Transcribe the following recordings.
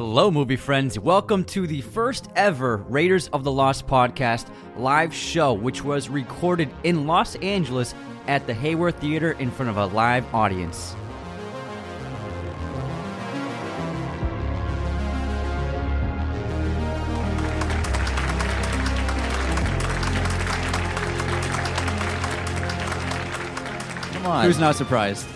Hello, movie friends. Welcome to the first ever Raiders of the Lost podcast live show, which was recorded in Los Angeles at the Hayworth Theater in front of a live audience. Come on. Who's not surprised?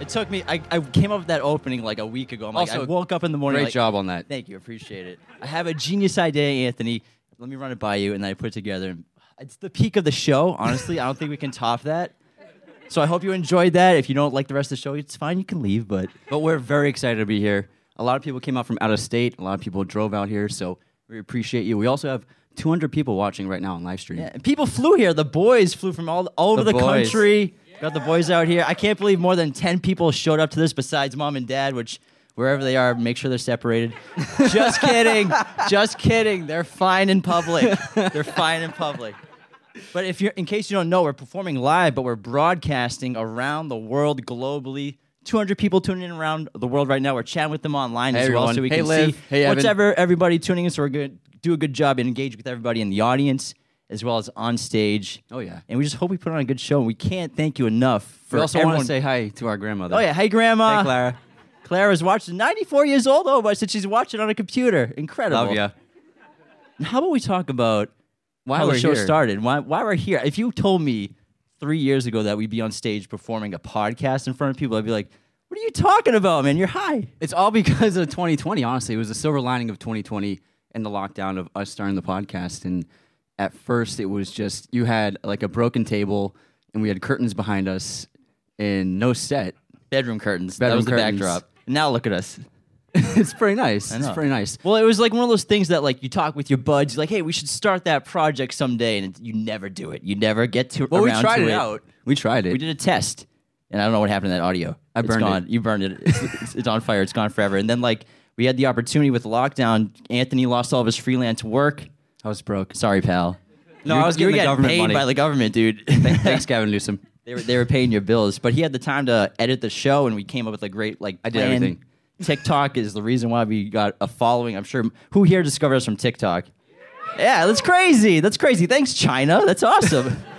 It took me. I, I came up with that opening like a week ago. I'm like, Also, I woke up in the morning. Great like, job on that. Thank you. Appreciate it. I have a genius idea, Anthony. Let me run it by you, and then I put it together. It's the peak of the show. Honestly, I don't think we can top that. So I hope you enjoyed that. If you don't like the rest of the show, it's fine. You can leave. But But we're very excited to be here. A lot of people came out from out of state. A lot of people drove out here, so we appreciate you. We also have 200 people watching right now on live stream. yeah, and people flew here. The boys flew from all, all over The the, country. Got the boys out here. I can't believe more than ten people showed up to this besides mom and dad, which wherever they are, make sure they're separated. Just kidding. Just kidding. They're fine in public. They're fine in public. But if you're, in case you don't know, we're performing live, but we're broadcasting around the world globally. 200 people tuning in around the world right now. We're chatting with them online Hey, as well, so we Hey, can Liv. see Hey, whatever everybody tuning in. So we're going to do a good job and engage with everybody in the audience as well as on stage. Oh, yeah. And we just hope we put on a good show. And we can't thank you enough for We also everyone. want to say hi to our grandmother. oh yeah, hey grandma. Hey, Clara. Clara's watching. 94 years old. Oh, but since she's watching on a computer, incredible. Love ya. How about we talk about Why how the show here. started? Why why we're here? If you told me three years ago that we'd be on stage performing a podcast in front of people, I'd be like, "What are you talking about, man? You're high." It's all because of 2020, honestly. It was the silver lining of 2020 and the lockdown of us starting the podcast. And at first, it was just you had like a broken table and we had curtains behind us and no set. Bedroom curtains. that Bedroom was the backdrop. Now look at us. it's pretty nice. It's know. pretty nice. Well, it was like one of those things that like you talk with your buds, like, "Hey, we should start that project someday," and you never do it. You never get to. Well, we around tried to it out. We tried it. We did a test, and I don't know what happened to that audio. I It's burned gone. it. You burned it. It's, it's, it's on fire. It's gone forever. And then like we had the opportunity with lockdown. Anthony lost all of his freelance work. I was broke. Sorry, pal. No, You were- I was you were getting the government paid money. by the government, dude. Thanks, Gavin Newsom. they were they were paying your bills, but he had the time to edit the show, and we came up with a great like. I did everything. TikTok is the reason why we got a following. I'm sure who here discovered us from TikTok. Yeah, that's crazy. That's crazy. Thanks, China. That's awesome.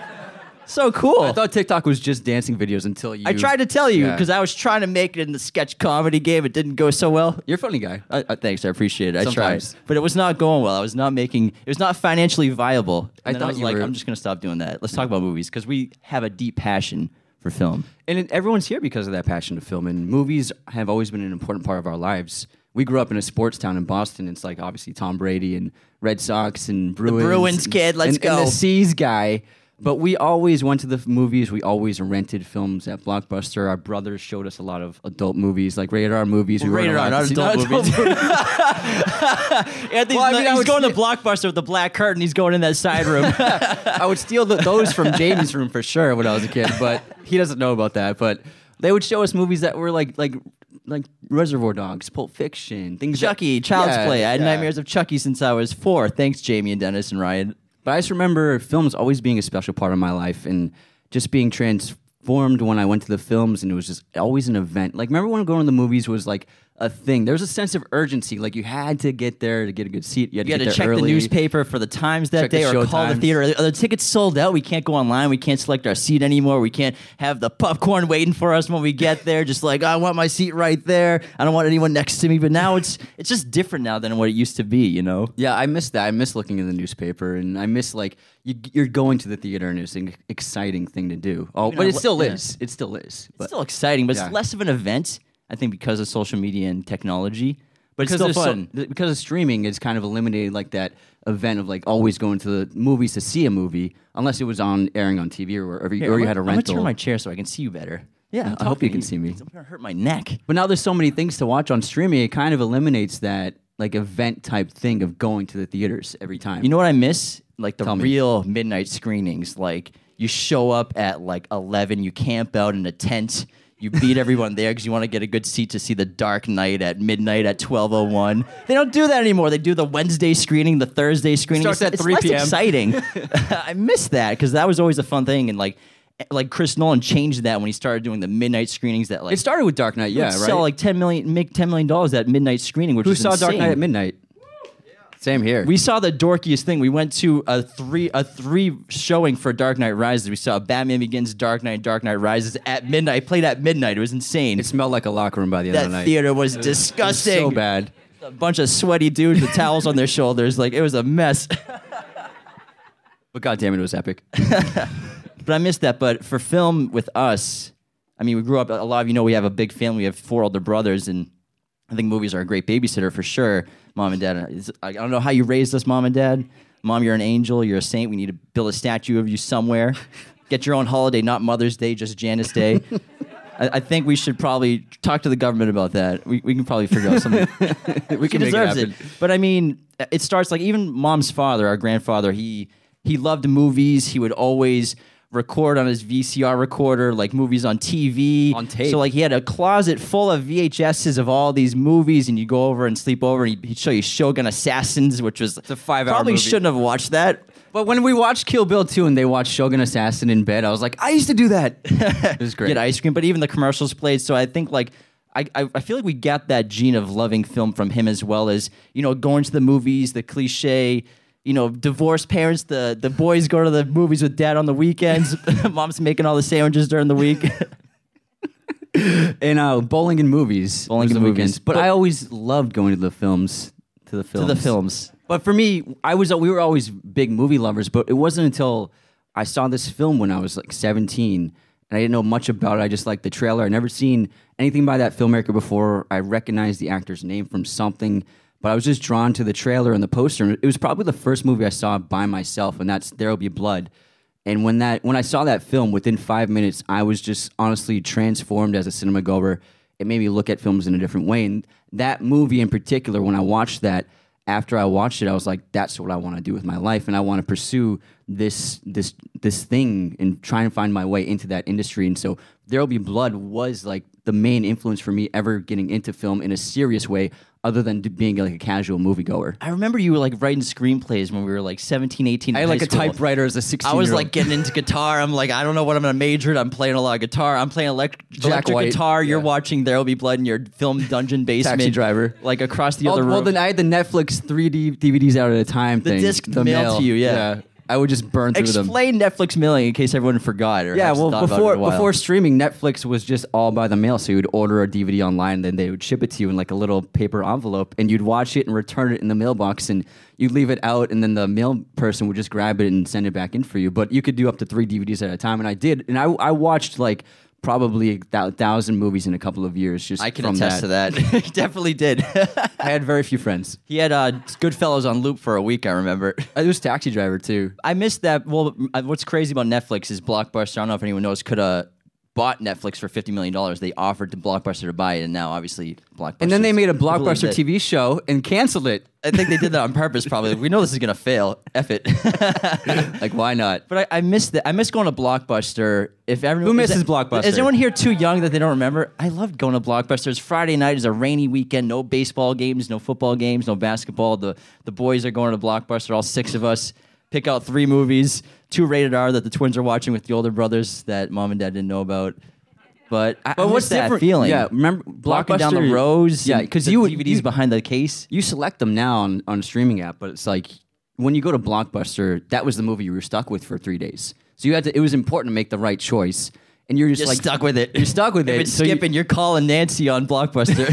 so cool. I thought TikTok was just dancing videos until you. I tried to tell you because I was trying to make it in the sketch comedy game. It didn't go so well. You're a funny guy. Thanks, I appreciate it. I tried, but it was not going well. I was not making. It was not financially viable. I And then thought I was you like, were- I'm just gonna stop doing that. Let's talk about movies because we have a deep passion for film. And it, everyone's here because of that passion to film. And movies have always been an important part of our lives. We grew up in a sports town in Boston. It's like obviously Tom Brady and Red Sox and Bruins. The Bruins and- kid, let's and, And the Seas guy. But we always went to the movies. We always rented films at Blockbuster. Our brothers showed us a lot of adult movies, like rated R movies. We Rated R, not adult not movies. Anthony's Well, I not- mean, I he's going to Blockbuster with the black curtain. He's going in that side room. I would steal the, those from Jamie's room for sure when I was a kid, but he doesn't know about that. But they would show us movies that were like like like Reservoir Dogs, Pulp Fiction, things. that- Chucky, Child's Yeah, Play. I had yeah. nightmares of Chucky since I was four. Thanks, Jamie and Dennis and Ryan. But I just remember films always being a special part of my life and just being transformed when I went to the films and it was just always an event. Like remember when going to the movies was like a thing. There was a sense of urgency. Like you had to get there to get a good seat. You had You to had to check early. the newspaper for the times that Check day, or call the theater. Are the tickets sold out? We can't go online. We can't select our seat anymore. We can't have the popcorn waiting for us when we get there. Just like I want my seat right there. I don't want anyone next to me. But now it's it's just different now than what it used to be. You know. Yeah, I miss that. I miss looking in the newspaper, and I miss like you, you're going to the theater, and it's an exciting thing to do. Oh, but know, it still yeah. is. It still is. It's still exciting, but Yeah. it's less of an event. I think because of social media and technology. But it's because still so- fun. th- because of streaming, it's kind of eliminated like that event of like always going to the movies to see a movie, unless it was on airing on TV or Here, or I'm you had a I'm gonna turn my chair so I can see you better. Yeah, I'm I hope you can see me. I'm gonna hurt my neck. But now there's so many things to watch on streaming. It kind of eliminates that like event type thing of going to the theaters every time. You know what I miss? Like the Tell me. real midnight screenings. Like you show up at like eleven, you camp out in a tent, you beat everyone there because you want to get a good seat to see the Dark Knight at midnight at twelve oh one. They don't do that anymore. They do the Wednesday screening, the Thursday screening. Starts It's- at it's 3 less p.m.. Exciting. I miss that because that was always a fun thing and like. like Chris Nolan changed that when he started doing the midnight screenings that like It started with Dark Knight, yeah, right. sell like ten million, make ten million dollars at midnight screening, which Who saw Dark. Knight at midnight? Same here. We saw the dorkiest thing. We went to a three a three showing for Dark Knight Rises. We saw Batman Begins, Dark Knight, Dark Knight Rises at midnight. Played at midnight. It was insane. it smelled like a locker room by the end of the night. That theater was disgusting. so bad. A bunch of sweaty dudes with towels on their shoulders. Like it was a mess. But God damn it, it was epic. but I missed that. But for film with us, I mean, we grew up. A lot of you know we have a big family. We have four older brothers, and I think movies are a great babysitter for sure. Mom and dad. I don't know how you raised us, mom and dad. Mom, you're an angel. You're a saint. We need to build a statue of you somewhere. Get your own holiday, not Mother's Day, just Janice Day. I, I think we should probably talk to the government about that. We, we can probably figure out something. we She can make deserves it it. But I mean, it starts like even mom's father, our grandfather. He he loved movies. He would always record on his VCR recorder, like movies on TV, On tape. So like he had a closet full of VHSs of all these movies, and you go over and sleep over, and he'd, show you Shogun Assassins, which was a five-hour Probably movie. shouldn't have watched that. But when we watched Kill Bill 2 and they watched Shogun Assassin in bed, I was like, I used to do that. it was great. Get ice cream, but even the commercials played. So I think like I, I I feel like we got that gene of loving film from him as well as you know going to the movies, the cliche. You know, divorced parents. The the boys go to the movies with dad on the weekends. Mom's making all the sandwiches during the week. and uh, bowling and movies. Bowling and the movies. weekends. But, But- I always loved going to the films. To the films. to the films. But for me, I was we were always big movie lovers, but it wasn't until I saw this film when I was like 17 and I didn't know much about it. I just liked the trailer. I never seen anything by that filmmaker before. I recognized the actor's name from something, but I was just drawn to the trailer and the poster. It was probably the first movie I saw by myself, and that's There'll Be Blood. And when that when I saw that film, within five minutes, I was just honestly transformed as a cinema goer. It made me look at films in a different way. And that movie in particular, when I watched that, after I watched it, I was like, that's what I want to do with my life, and I want to pursue this this this thing and try and find my way into that industry. And so, There'll Be Blood was like the main influence for me ever getting into film in a serious way, other than being like a casual moviegoer. I remember you were like writing screenplays when we were like 17, 18. I had like a typewriter as a 16 I was like getting into guitar. I'm like, I don't know what I'm gonna major in. I'm playing a lot of guitar. I'm playing elect- electric White. guitar. You're Yeah. watching There Will Be Blood in your film dungeon basement. Taxi driver. Like across the Oh, other room. well, then I had the Netflix 3D DVDs out at a time The thing. disc mailed to you, yeah. I would just burn through them. Explain Netflix mailing in case everyone forgot or Yeah, well, thought about it before in a while. before streaming, Netflix was just all by the mail. So you would order a DVD online, then they would ship it to you in like a little paper envelope, and you'd watch it and return it in the mailbox, and you'd leave it out, and then the mail person would just grab it and send it back in for you. But you could do up to three DVDs at a time, and I did, and I I watched like probably a thousand movies in a couple of years. Just I can attest to that. he definitely did. I had very few friends. he had uh, Goodfellas on loop for a week. I remember. It was Taxi Driver too. I missed that. Well, uh, what's crazy about Netflix is Blockbuster. I don't know if anyone knows. Could have bought Netflix for fifty million dollars. They offered to Blockbuster to buy it, and now obviously Blockbuster. And then they made a blockbuster TV show and canceled it. I think they did that on purpose. Probably. We know this is gonna fail. F it. Like, why not? But I, I miss that. I miss going to Blockbuster. If everyone Who is misses that- Blockbuster? Is anyone here too young that they don't remember? I loved going to Blockbusters. Friday night is a rainy weekend. No baseball games, no football games, no basketball. The the boys are going to Blockbuster. All six of us pick out three movies, two rated R that the twins are watching with the older brothers that mom and dad didn't know about. But I, I But miss what's that different- feeling? yeah, remember blocking down the rows. Yeah, because you would- DVDs you- behind the case. You select them now on, on a streaming app, but it's like when you go to Blockbuster, that was the movie you were stuck with for three days. So you had to. It was important to make the right choice, and you're just You're like stuck with it. You're stuck with it. it's So you- skipping, you're calling Nancy on Blockbuster.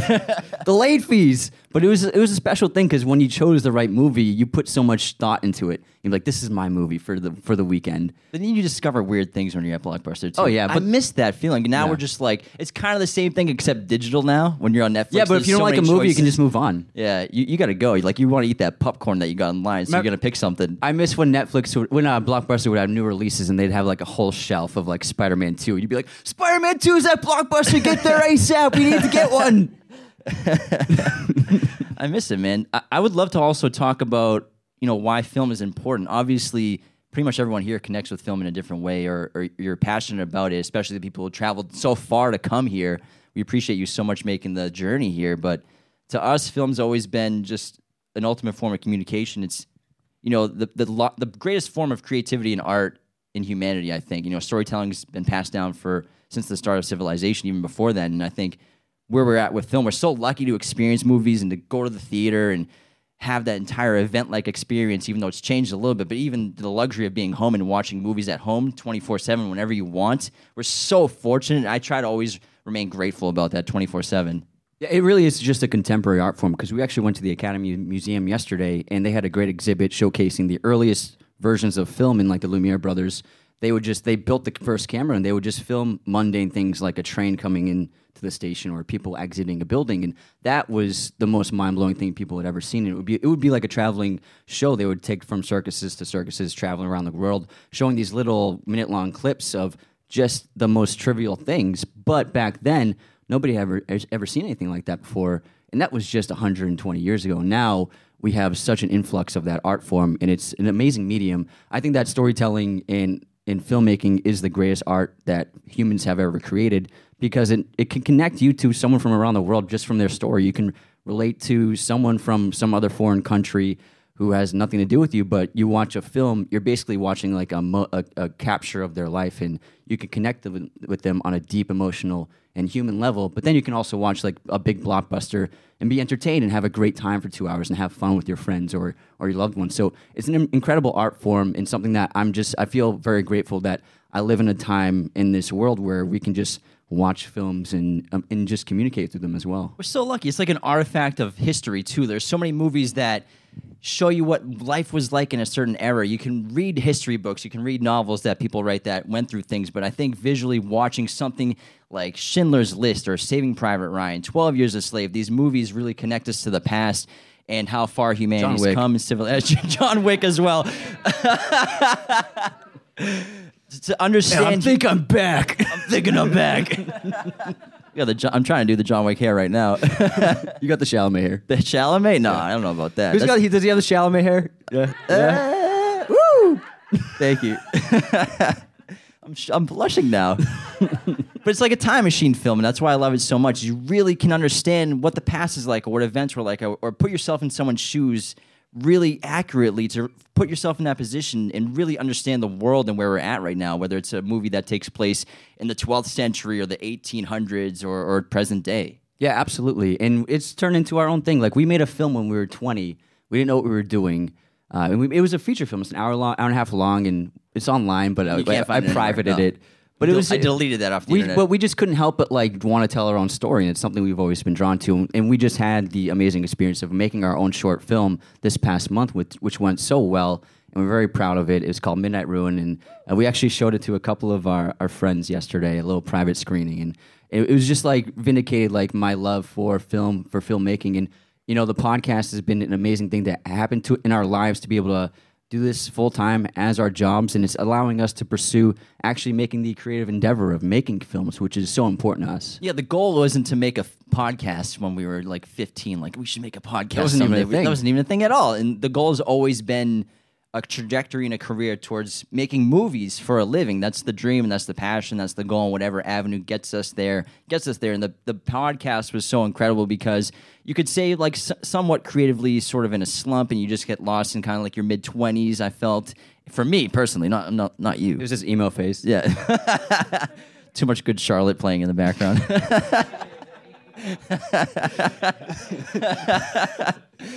the late fees. But it was it was a special thing because when you chose the right movie, you put so much thought into it. You're like, this is my movie for the for the weekend. Then you discover weird things when you're at Blockbuster too. Oh, yeah, I but- miss that feeling. Now Yeah. we're just like it's kind of the same thing except digital now. When you're on Netflix, Yeah, but if there's you don't so like a many movie, you can choices. just move on. yeah, you, you got to go. Like you want to eat that popcorn that you got online, so you're gonna pick something. I miss when Netflix would, when uh, Blockbuster would have new releases and they'd have like a whole shelf of like Spider Man Two. You'd be like, Spider Man Two is at Blockbuster. Get there ASAP. We need to get one. I miss it, man. I, I would love to also talk about you know why film is important. Obviously, pretty much everyone here connects with film in a different way, or, or you're passionate about it. Especially the people who traveled so far to come here. We appreciate you so much making the journey here. But to us, film's always been just an ultimate form of communication. It's you know the the lo- the greatest form of creativity and art in humanity. I think you know storytelling's been passed down for since the start of civilization, even before then. And I think where we're at with film, we're so lucky to experience movies and to go to the theater and have that entire event like experience, even though it's changed a little bit. But even the luxury of being home and watching movies at home 24 7 whenever you want, we're so fortunate. I try to always remain grateful about that 24 7. Yeah, it really is just a contemporary art form because we actually went to the Academy Museum yesterday and they had a great exhibit showcasing the earliest versions of film in like the Lumiere brothers. They would just they built the first camera and they would just film mundane things like a train coming in to the station or people exiting a building and that was the most mind-blowing thing people had ever seen. and It would be it would be like a traveling show they would take from circuses to circuses traveling around the world showing these little minute-long clips of just the most trivial things. But back then Nobody ever ever seen anything like that before, and that was just 120 years ago. Now we have such an influx of that art form, and it's an amazing medium. I think that storytelling in in filmmaking is the greatest art that humans have ever created because it, it can connect you to someone from around the world just from their story. You can relate to someone from some other foreign country who has nothing to do with you, but you watch a film, you're basically watching like a, mo- a, a capture of their life, and you can connect with, with them on a deep emotional and human level. But then you can also watch like a big blockbuster and be entertained and have a great time for two hours and have fun with your friends or or your loved ones. So it's an incredible art form and something that I'm just I feel very grateful that I live in a time in this world where we can just watch films and um, and just communicate through them as well. We're so lucky. It's like an artifact of history too. There's so many movies that show you what life was like in a certain era. You can read history books, you can read novels that people write that went through things, but I think visually watching something like Schindler's List or Saving Private Ryan, 12 Years a Slave, these movies really connect us to the past and how far humanity's come in civil John Wick as well. to understand I think I'm back. I'm thinking I'm back. yeah, the, Jo- I'm trying to do the John Wick hair right now. you got the Chalamet hair. the Chalamet? No, I don't know about that. Who's That's- got? He, does he have the Chalamet hair? Yeah. Uh, woo! Thank you. I'm, sh- I'm blushing now. but it's like a time machine film, and that's why I love it so much. You really can understand what the past is like, or what events were like, or, or put yourself in someone's shoes really accurately to put yourself in that position and really understand the world and where we're at right now, whether it's a movie that takes place in the 12th century or the 1800s or, or present day. Yeah, absolutely. And it's turned into our own thing. Like we made a film when we were 20. We didn't know what we were doing. Uh, and we, it was a feature film. It's an hour long, hour and a half long, and it's online. But I, You I, I anywhere, privated no. it. But it was I deleted that off the we, internet. but we just couldn't help but like want to tell our own story, and it's something we've always been drawn to. And we just had the amazing experience of making our own short film this past month, which, which went so well, and we're very proud of it. It was called Midnight Ruin, and uh, we actually showed it to a couple of our, our friends yesterday, a little private screening, and it, it was just like vindicated like my love for film for filmmaking, and you know the podcast has been an amazing thing that happened to in our lives to be able to do this full time as our jobs, and it's allowing us to pursue actually making the creative endeavor of making films, which is so important to us. Yeah, the goal wasn't to make a f- podcast when we were like 15. Like we should make a podcast. That wasn't even a thing. That wasn't even a thing at all. And the goal has always been a trajectory and a career towards making movies for a living. That's the dream and that's the passion. That's the goal. And whatever avenue gets us there, gets us there. And the the podcast was so incredible because you could say like s- somewhat creatively, sort of in a slump, and you just get lost in kind of like your mid 20s. I felt for me personally, not not not you. It was this emo face. Yeah. Too much Good Charlotte playing in the background.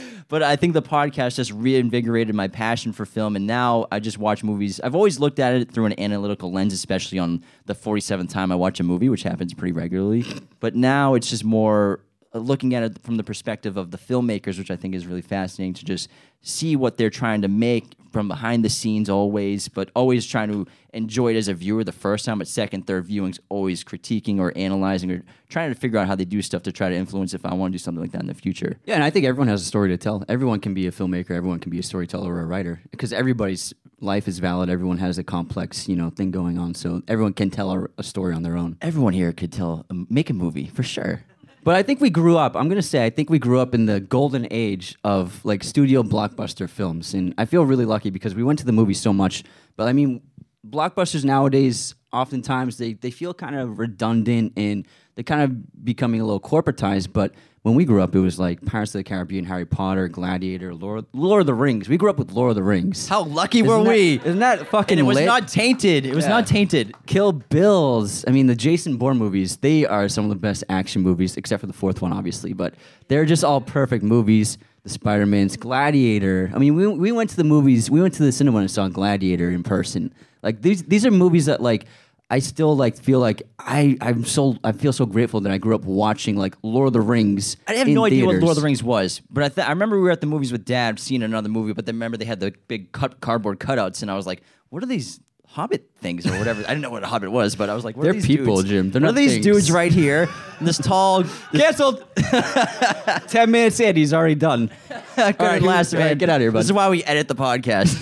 but I think the podcast just reinvigorated my passion for film, and now I just watch movies. I've always looked at it through an analytical lens, especially on the 47th time I watch a movie, which happens pretty regularly. But now it's just more Uh, looking at it from the perspective of the filmmakers, which I think is really fascinating to just see what they're trying to make from behind the scenes always, but always trying to enjoy it as a viewer the first time, but second, third viewings, always critiquing or analyzing or trying to figure out how they do stuff to try to influence if I want to do something like that in the future. Yeah, and I think everyone has a story to tell. Everyone can be a filmmaker. Everyone can be a storyteller or a writer because everybody's life is valid. Everyone has a complex, you know, thing going on. So everyone can tell a, a story on their own. Everyone here could tell, make a movie for sure. But I think we grew up. I'm gonna say I think we grew up in the golden age of like studio blockbuster films, and I feel really lucky because we went to the movies so much. But I mean, blockbusters nowadays oftentimes they they feel kind of redundant and they're kind of becoming a little corporatized. But when we grew up, it was like Pirates of the Caribbean, Harry Potter, Gladiator, Lord, Lord of the Rings. We grew up with Lord of the Rings. How lucky were Isn't that- we? Isn't that fucking and it was lit? not tainted. It was Yeah. not tainted. Kill Bills. I mean, the Jason Bourne movies, they are some of the best action movies, except for the fourth one, obviously. But they're just all perfect movies. The Spider Man's Gladiator. I mean, we, we went to the movies, we went to the cinema and saw Gladiator in person. Like, these, these are movies that, like, I still like feel like I I'm so I feel so grateful that I grew up watching like Lord of the Rings. I have no idea what theaters. Lord of the Rings was, but I, th- I remember we were at the movies with Dad, seeing another movie. But then remember they had the big cut cardboard cutouts, and I was like, "What are these Hobbit things or whatever?" I didn't know what a Hobbit was, but I was like, what They're are these people, dudes? Jim. They're what not are these things. dudes right here? And this tall, Canceled. Ten minutes in, he's already done. couldn't right, last, all man. get outta here, bud. This is why we edit the podcast.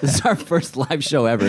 This is our first live show ever.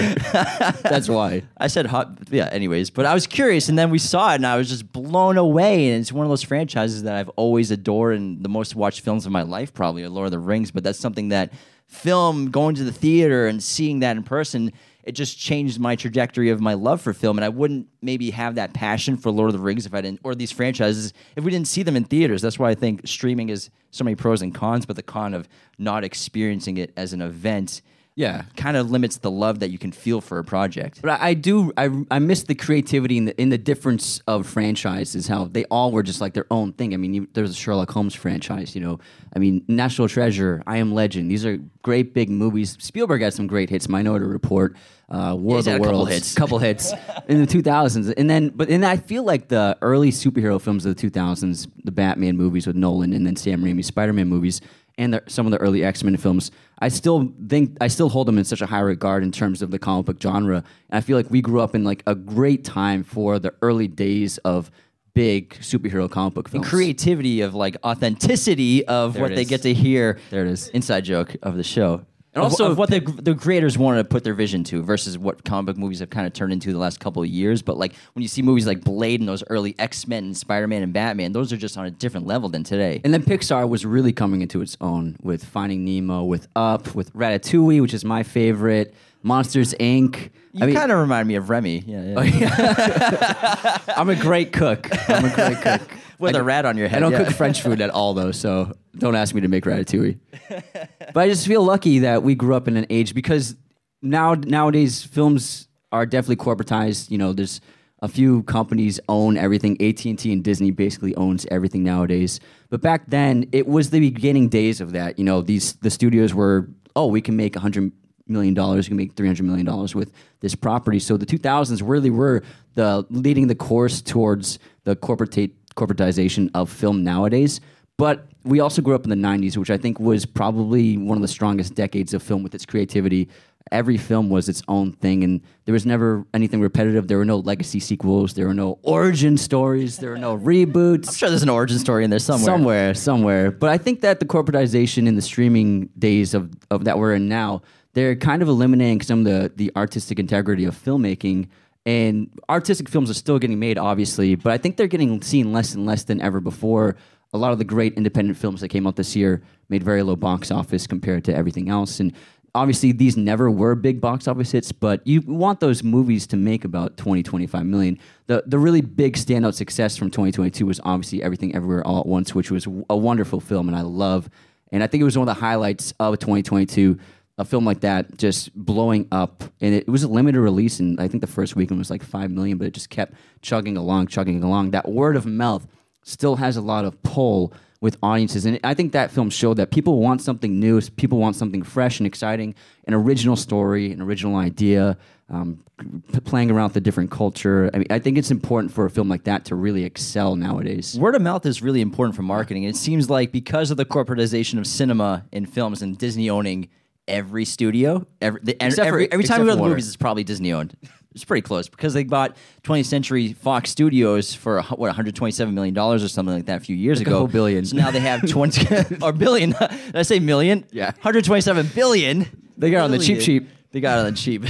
That's why. I said hot, yeah. Anyways, but I was curious, and then we saw it, and I was just blown away. And it's one of those franchises that I've always adored, and the most watched films of my life probably are Lord of the Rings. But that's something that film, going to the theater and seeing that in person, it just changed my trajectory of my love for film. And I wouldn't maybe have that passion for Lord of the Rings if I didn't, or these franchises if we didn't see them in theaters. That's why I think streaming is so many pros and cons. But the con of not experiencing it as an event Yeah. kind of limits the love that you can feel for a project. But I, I do. I, I miss the creativity in the in the difference of franchises. How they all were just like their own thing. I mean, you, there's a Sherlock Holmes franchise. You know, I mean, National Treasure, I Am Legend. These are great big movies. Spielberg had some great hits. Minority Report, uh, War He's of had the a couple hits. couple hits in the 2000s. And then, but and I feel like the early superhero films of the 2000s, the Batman movies with Nolan, and then Sam Raimi Spider-Man movies. And the, some of the early X Men films, I still think I still hold them in such a high regard in terms of the comic book genre. And I feel like we grew up in like a great time for the early days of big superhero comic book films. The creativity of like authenticity of There what they is. get to hear. There it is. Inside joke of the show. And also- of what the, the creators wanted to put their vision to versus what comic book movies have kind of turned into the last couple of years. But like when you see movies like Blade and those early X Men and Spider Man and Batman, those are just on a different level than today. And then Pixar was really coming into its own with Finding Nemo, with Up, with Ratatouille, which is my favorite, Monsters Inc. You kind of remind me of Remy. Yeah, yeah. I'm a great cook. I'm a great cook. With I a rat on your head. I don't yeah. cook French food at all, though, so don't ask me to make ratatouille. but I just feel lucky that we grew up in an age because now nowadays films are definitely corporatized. You know, there's a few companies own everything. AT and T and Disney basically owns everything nowadays. But back then, it was the beginning days of that. You know, these the studios were oh, we can make a hundred million dollars, we can make three hundred million dollars with this property. So the 2000s really were the leading the course towards the corporate corporatization of film nowadays. But we also grew up in the 90s, which I think was probably one of the strongest decades of film with its creativity. Every film was its own thing, and there was never anything repetitive. There were no legacy sequels. There were no origin stories. There were no reboots I'm sure there's an origin story in there somewhere. somewhere, somewhere. But I think that the corporatization in the streaming days of, of that we're in now, they're kind of eliminating some of the, the artistic integrity of filmmaking. And artistic films are still getting made, obviously, but I think they're getting seen less and less than ever before. A lot of the great independent films that came out this year made very low box office compared to everything else. And obviously, these never were big box office hits, but you want those movies to make about 20, 25 million. The, the really big standout success from 2022 was obviously Everything Everywhere All at Once, which was a wonderful film and I love. And I think it was one of the highlights of 2022 a film like that just blowing up. And it, was a limited release and i think the first weekend was like 5 million but it just kept chugging along chugging along. That word of mouth still has a lot of pull with audiences. And i think that film showed that people want something new people want something fresh and exciting an original story an original idea um, p- playing around with a different culture. I, mean, I think it's important for a film like that to really excel nowadays. Word of mouth is really important for marketing. It seems like because of the corporatization of cinema and films and Disney owning every studio, every, the, Except for- every, every time we go to the movies, it's probably Disney owned. It's pretty close because they bought 20th Century Fox Studios for uh, what 127 million dollars or something like that a few years Like a ago. whole billion. So now they have 20 or billion. Did I say million? Yeah. 127 billion. They got it on the cheap cheap. They got on the cheap.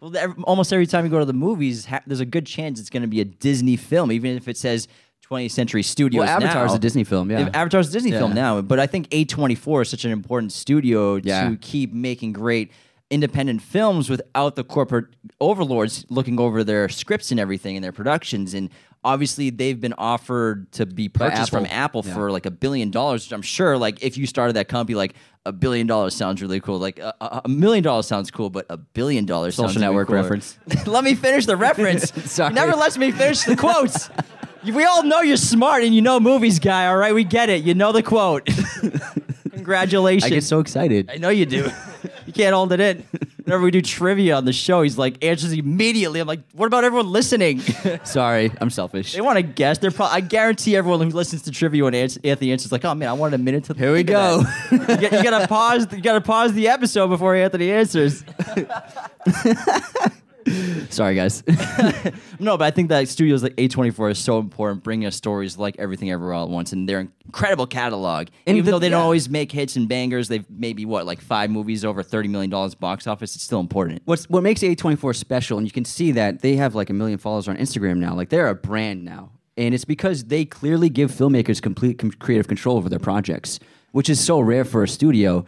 well, ev- almost every time you go to the movies, ha- there's a good chance it's going to be a Disney film, even if it says 20th Century Studios. Well, Avatar's now. a Disney film, yeah. Avatar's a Disney film now, but I think A24 is such an important studio Yeah. to keep making great independent films without the corporate overlords looking over their scripts and everything and their productions and obviously they've been offered to be purchased from Apple. Apple Yeah. for like a billion dollars, which I'm sure like if you started that company, like a billion dollars sounds really cool. Like a, a- million dollars sounds cool, but a billion dollars Social network cooler. reference. Let me finish the reference. Sorry. Never lets me finish the quotes. We all know you're smart and you know movies, guy. All right, we get it. You know the quote. Congratulations. I get so excited. I know you do. you can't hold it in. Whenever we do trivia on the show, he's like answers immediately. I'm like, what about everyone listening? Sorry, I'm selfish. they want to guess. They're probably. I guarantee everyone who listens to trivia when Ans- Anthony answers like, oh man, I wanted a minute to. Here we go. you, got, you gotta pause. You gotta pause the episode before Anthony answers. Sorry, guys. No, but I think that studios like A24 is so important, bringing us stories like Everything Everywhere All at Once and their incredible catalog. And Even the- though they don't yeah. always make hits and bangers, they've maybe what like five movies over thirty million dollars box office. It's still important. What's what makes A24 special, and you can see that they have like a million followers on Instagram now. Like they're a brand now, and it's because they clearly give filmmakers complete com- creative control over their projects, which is so rare for a studio.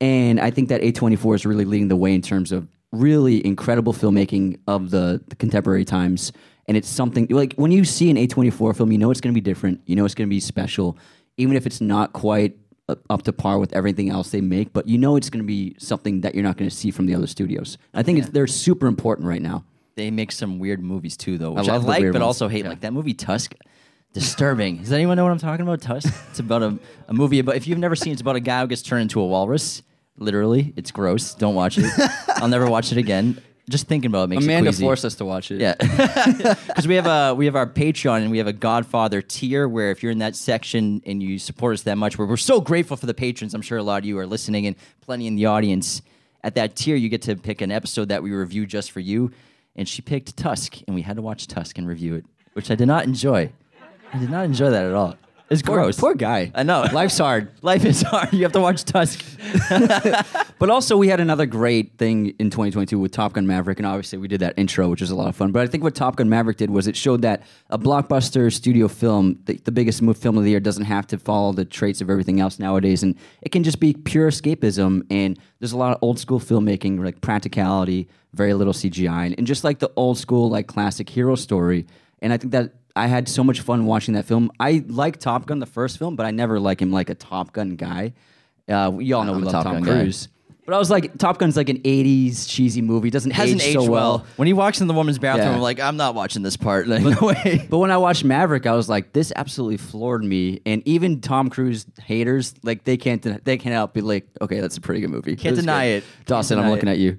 And I think that A24 is really leading the way in terms of really incredible filmmaking of the, the contemporary times. And it's something like when you see an A24 film, you know it's going to be different. You know it's going to be special, even if it's not quite up to par with everything else they make. But you know it's going to be something that you're not going to see from the other studios. I think it's, they're super important right now. They make some weird movies too, though, which I, love the like, but ones. also hate. Yeah. Like that movie Tusk, disturbing. Does anyone know what I'm talking about? Tusk. It's about a, a movie about. If you've never seen, it, it's about a guy who gets turned into a walrus. Literally, it's gross. Don't watch it. I'll never watch it again. Just thinking about it makes Amanda it queasy. forced us to watch it. Yeah, because we have a we have our Patreon and we have a Godfather tier where if you're in that section and you support us that much, where we're so grateful for the patrons. I'm sure a lot of you are listening and plenty in the audience. At that tier, you get to pick an episode that we review just for you. And she picked Tusk, and we had to watch Tusk and review it, which I did not enjoy. I did not enjoy that at all. It's Poor, gross. poor guy. I know. Life's hard. Life is hard. You have to watch Tusk. But also, we had another great thing in 2022 with Top Gun Maverick, and obviously, we did that intro, which was a lot of fun. But I think what Top Gun Maverick did was it showed that a blockbuster studio film, the, the biggest film of the year, doesn't have to follow the traits of everything else nowadays, and it can just be pure escapism. And there's a lot of old school filmmaking, like practicality, very little CGI, and, and just like the old school, like classic hero story. And I think that I had so much fun watching that film. I like Top Gun, the first film, but I never like him like a Top Gun guy. Uh, we all know I'm we love Top guy. Cruise. But I was like, Top Gun's like an '80s cheesy movie. Doesn't Hasn't age aged so well. well. When he walks in the woman's bathroom, Yeah. I'm like, I'm not watching this part. Like, no way. But when I watched Maverick, I was like, this absolutely floored me. And even Tom Cruise haters, like they can't den- they can't help be like, okay, that's a pretty good movie. Can't was deny good. it. Can't Dawson, I'm deny looking it. at you.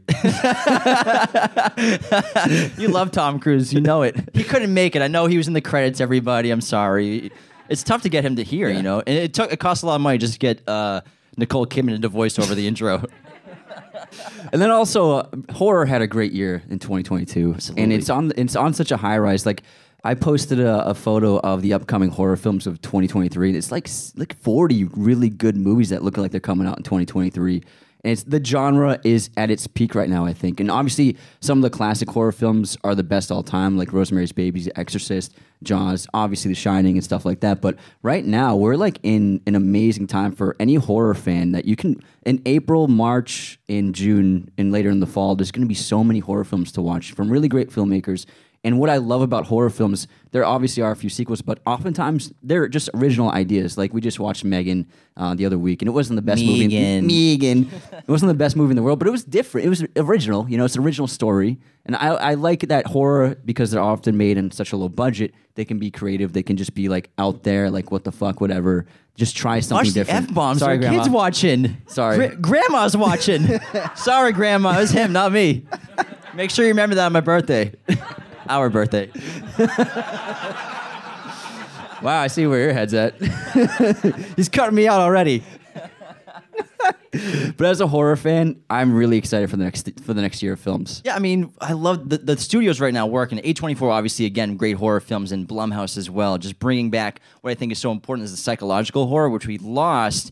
You love Tom Cruise. You know it. He couldn't make it. I know he was in the credits. Everybody, I'm sorry. It's tough to get him to hear, you know, and it took it cost a lot of money just to get uh, Nicole Kidman to voice over the intro. And then also, uh, horror had a great year in 2022, Absolutely. and it's on it's on such a high rise. Like I posted a, a photo of the upcoming horror films of 2023. It's like like 40 really good movies that look like they're coming out in 2023. And it's the genre is at its peak right now, I think. And obviously, some of the classic horror films are the best all time, like Rosemary's Baby, Exorcist, Jaws, obviously The Shining, and stuff like that. But right now, we're like in an amazing time for any horror fan that you can. In April, March, in June, and later in the fall, there's going to be so many horror films to watch from really great filmmakers. And what I love about horror films, there obviously are a few sequels, but oftentimes they're just original ideas. Like we just watched Megan uh, the other week, and it wasn't the best movie. Megan. Megan. it wasn't the best movie in the world, but it was different. It was original. You know, it's an original story, and I, I like that horror because they're often made in such a low budget. They can be creative. They can just be like out there, like what the fuck, whatever. Just try something Watch the different. f bombs. Sorry, Grandma. kids watching. Sorry. Gra- grandma's watching. Sorry, Grandma. It was him, not me. Make sure you remember that on my birthday. Our birthday. Wow, I see where your head's at. He's cutting me out already. but as a horror fan, I'm really excited for the next for the next year of films. Yeah, I mean, I love the, the studios right now working. A24, obviously, again, great horror films, and Blumhouse as well. Just bringing back what I think is so important is the psychological horror, which we lost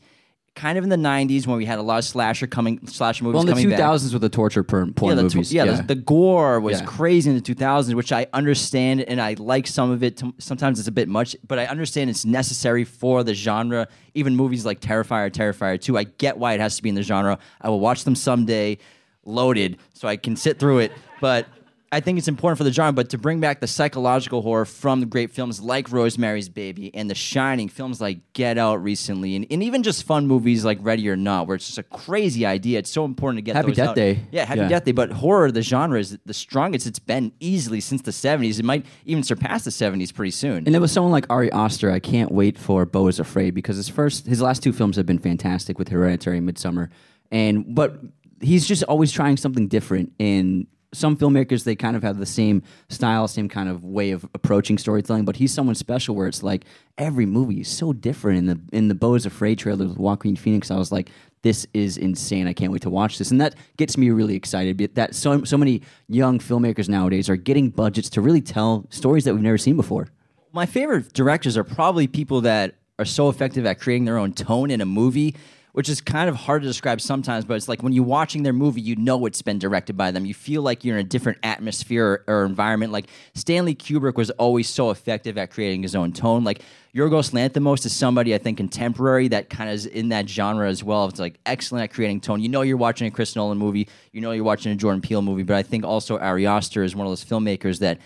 kind of in the 90s when we had a lot of slasher coming slasher movies Well, in the coming back. 2000s with the torture porn, porn yeah, the, movies. yeah, The, the gore was Yeah. crazy in the 2000s, which I understand and I like some of it. To, sometimes it's a bit much, but I understand it's necessary for the genre. Even movies like Terrifier, Terrifier 2, I get why it has to be in the genre. I will watch them someday, loaded, so I can sit through it. But I think it's important for the genre, but to bring back the psychological horror from the great films like Rosemary's Baby and The Shining, films like Get Out recently, and, and even just fun movies like Ready or Not, where it's just a crazy idea. It's so important to get Happy those Death out. Day. Yeah, Happy Yeah. Death Day. But horror, the genre, is the strongest it's been easily since the 70s. It might even surpass the 70s pretty soon. And there was someone like Ari Aster. I can't wait for Beau is Afraid because his first, his last two films have been fantastic with Hereditary and Midsommar, and but he's just always trying something different. And some filmmakers they kind of have the same style, same kind of way of approaching storytelling. But he's someone special where it's like every movie is so different. In the in the Beau Afraid trailer with Joaquin Phoenix, I was like. This is insane! I can't wait to watch this, and that gets me really excited. That so so many young filmmakers nowadays are getting budgets to really tell stories that we've never seen before. my favorite directors are probably people that are so effective at creating their own tone in a movie, which is kind of hard to describe sometimes. But it's like when you're watching their movie, you know it's been directed by them. You feel like you're in a different atmosphere or, or environment. Like Stanley Kubrick was always so effective at creating his own tone. Like Yorgos Lanthimos is somebody I think contemporary that kind of is in that genre as well. It's like excellent at creating tone. You know you're watching a Chris Nolan movie. You know you're watching a Jordan Peele movie. But I think also Ari Aster is one of those filmmakers that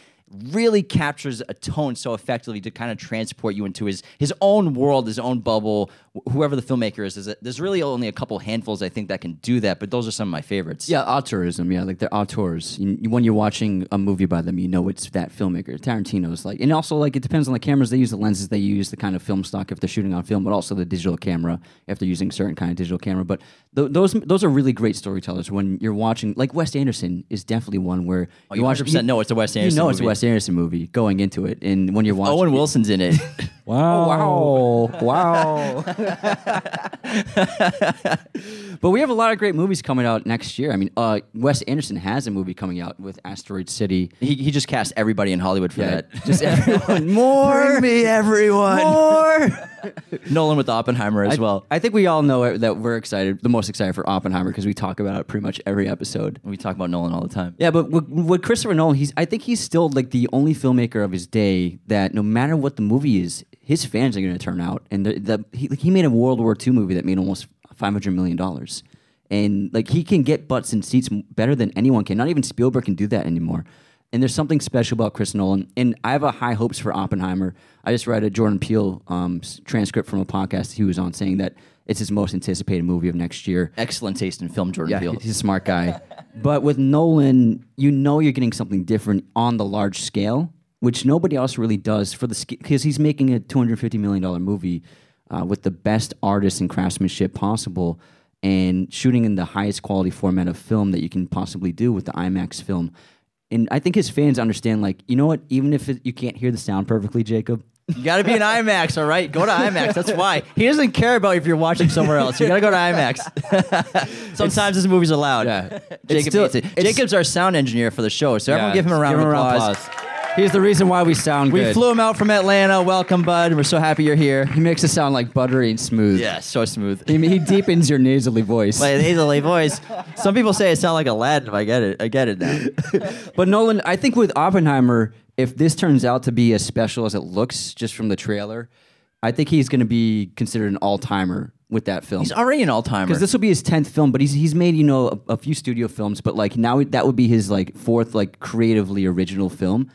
really captures a tone so effectively to kind of transport you into his his own world, his own bubble. wh- Whoever the filmmaker is, is there's really only a couple handfuls I think that can do that, but those are some of my favorites. Yeah, auteurism. Yeah, like they're auteurs. You, when you're watching a movie by them, you know it's that filmmaker. Tarantino's like, and also like it depends on the cameras they use, the lenses they use, the kind of film stock if they're shooting on film, but also the digital camera if they're using certain kind of digital camera. But th- those those are really great storytellers. When you're watching, like Wes Anderson is definitely one where Oh, you 100% know it's a Wes Anderson You know it's a movie. Wes Anderson movie going into it, and when you're watching, Owen Wilson's in it. Wow. wow. Wow! but we have a lot of great movies coming out next year. I mean, uh, Wes Anderson has a movie coming out with Asteroid City. he, he just cast everybody in Hollywood for that. Just everyone. More. me, everyone. More. Nolan with Oppenheimer as I, well. I think we all know that we're excited, the most excited for Oppenheimer because we talk about it pretty much every episode. we talk about Nolan all the time. Yeah, but with, with Christopher Nolan, he's I think he's still like the only filmmaker of his day that no matter what the movie is, his fans are going to turn out. And the, the, he, like, he made a World War II movie that made almost five hundred million dollars, and like he can get butts in seats better than anyone can. Not even Spielberg can do that anymore. And there's something special about Chris Nolan, and I have a high hopes for Oppenheimer. I just read a Jordan Peele um, transcript from a podcast he was on saying that it's his most anticipated movie of next year. Excellent taste in film, Jordan Yeah, Peele. he's a smart guy. but with Nolan, you know you're getting something different on the large scale, which nobody else really does for the because he's making a 250 million dollar movie uh, with the best artists and craftsmanship possible, and shooting in the highest quality format of film that you can possibly do with the IMAX film. And I think his fans understand, like, you know what? Even if it, you can't hear the sound perfectly, Jacob, You got to be in IMAX, all right? Go to IMAX. That's why. He doesn't care about if you're watching somewhere else. You got to go to IMAX. Sometimes his movies are loud. Yeah. Jacob still- hates it. Jacob's our sound engineer for the show, so everyone give him a round of him a applause. He's the reason why we sound We good. flew him out from Atlanta. Welcome, bud. We're so happy you're here. He makes it sound like buttery and smooth. Yeah, so smooth. He, he deepens your nasally voice. Like nasally voice. Some people say it sound like Aladdin. If I get it, I get it now. But Nolan, I think with Oppenheimer, if this turns out to be as special as it looks just from the trailer, I think he's going to be considered an all timer with that film. He's already an all timer. Because this will be his tenth film, but he's he's made you know a, a few studio films, but like now that would be his like fourth like creatively original film,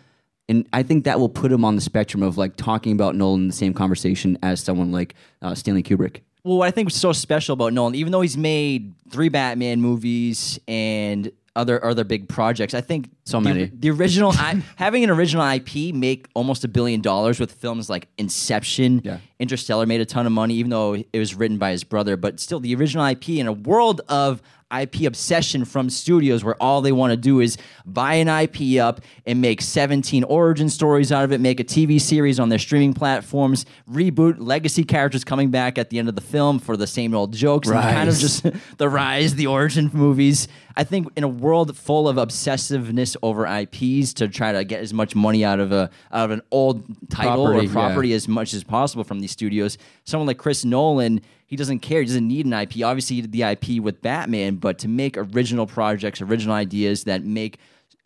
and I think that will put him on the spectrum of like talking about Nolan in the same conversation as someone like uh, Stanley Kubrick. Well, what I think was so special about Nolan, even though he's made three Batman movies and other other big projects, I think So many. The, original, I, having an original IP make almost a billion dollars with films like Inception, Yeah. Interstellar made a ton of money, even though it was written by his brother. But still, the original IP in a world of IP obsession from studios where all they want to do is buy an IP up and make 17 origin stories out of it, make a TV series on their streaming platforms, reboot legacy characters coming back at the end of the film for the same old jokes, and kind of just the rise, the origin movies. I think in a world full of obsessiveness over IPs to try to get as much money out of a out of an old title Property, or yeah. property as much as possible from these studios, someone like Chris Nolan, he doesn't care. He doesn't need an IP. Obviously, he did the IP with Batman, but to make original projects, original ideas that make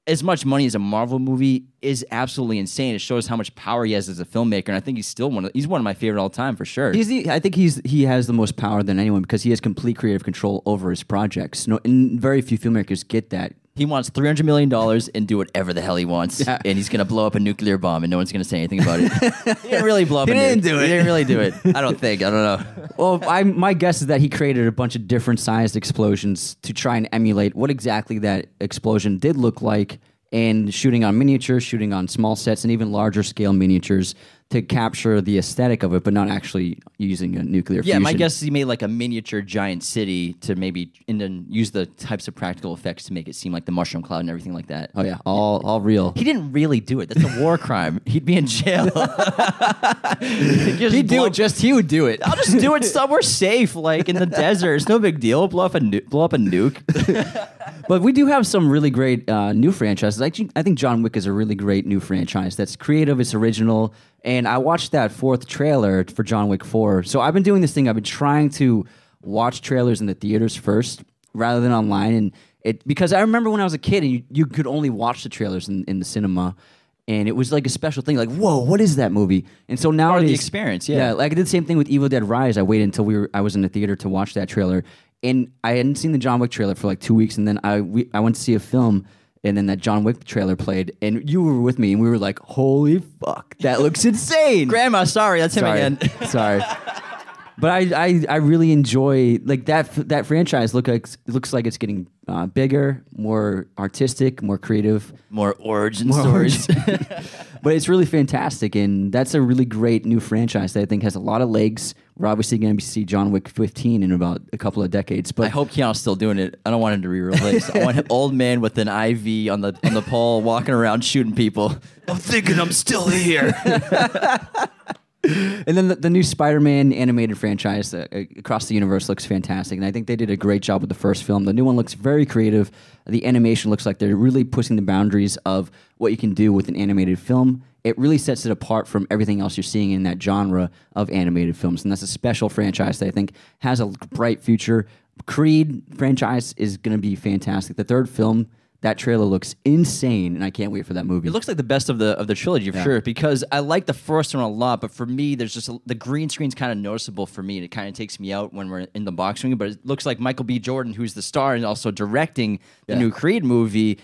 as much money as a Marvel movie is absolutely insane. It shows how much power he has as a filmmaker, and I think he's still one of he's one of my favorite all time for sure. He's the, I think he's he has the most power than anyone because he has complete creative control over his projects. No, and very few filmmakers get that He wants three hundred million dollars and do whatever the hell he wants, Yeah. and he's gonna blow up a nuclear bomb, and no one's gonna say anything about it. he didn't really blow up. He a didn't do it. He didn't really do it. I don't think. I don't know. Well, I, my guess is that he created a bunch of different sized explosions to try and emulate what exactly that explosion did look like, and shooting on miniatures, shooting on small sets, and even larger scale miniatures to capture the aesthetic of it, but not actually using a nuclear Yeah, fusion. my guess is he made like a miniature giant city to maybe and then use the types of practical effects to make it seem like the mushroom cloud and everything like that. Oh yeah, all all real. He didn't really do it. That's a war crime. He'd be in jail. He'd do it. Just he would do it. I'll just do it somewhere safe, like in the desert. It's no big deal. Blow up a nu- blow up a nuke. But we do have some really great uh, new franchises. I think, I think John Wick is a really great new franchise that's creative, it's original. And I watched that fourth trailer for John Wick 4. So I've been doing this thing. I've been trying to watch trailers in the theaters first rather than online. And it because I remember when I was a kid and you, you could only watch the trailers in, in the cinema. And it was like a special thing, like, whoa, what is that movie? And so now the experience, yeah. yeah, like I did the same thing with Evil Dead Rise. I waited until we were I was in the theater to watch that trailer, and I hadn't seen the John Wick trailer for like two weeks, and then I we, I went to see a film, and then that John Wick trailer played, and you were with me, and we were like, "Holy fuck, that looks insane!" Grandma, sorry, that's him again. sorry. But I, I, I really enjoy like that that franchise. Look like looks like it's getting uh, bigger, more artistic, more creative More origin more stories. but it's really fantastic, and that's a really great new franchise that I think has a lot of legs. We're obviously going to see John Wick 15 in about a couple of decades, but I hope Keanu's still doing it. I don't want him to re-release. I want an old man with an IV on the on the pole walking around shooting people. I'm thinking I'm still here. And then the, the new Spider-Man animated franchise uh, across the universe looks fantastic, and I think they did a great job with the first film. The new one looks very creative. The animation looks like they're really pushing the boundaries of what you can do with an animated film. It really sets it apart from everything else you're seeing in that genre of animated films, and that's a special franchise that I think has a bright future. Creed franchise is going to be fantastic. The third film, that trailer looks insane, and I can't wait for that movie. It looks like the best of the of the trilogy for sure because I like the first one a lot, but for me, there's just a, the green screen's kind of noticeable for me, and it kind of takes me out when we're in the box ring. But it looks like Michael B. Jordan, who's the star and also directing the Yeah. new Creed movie.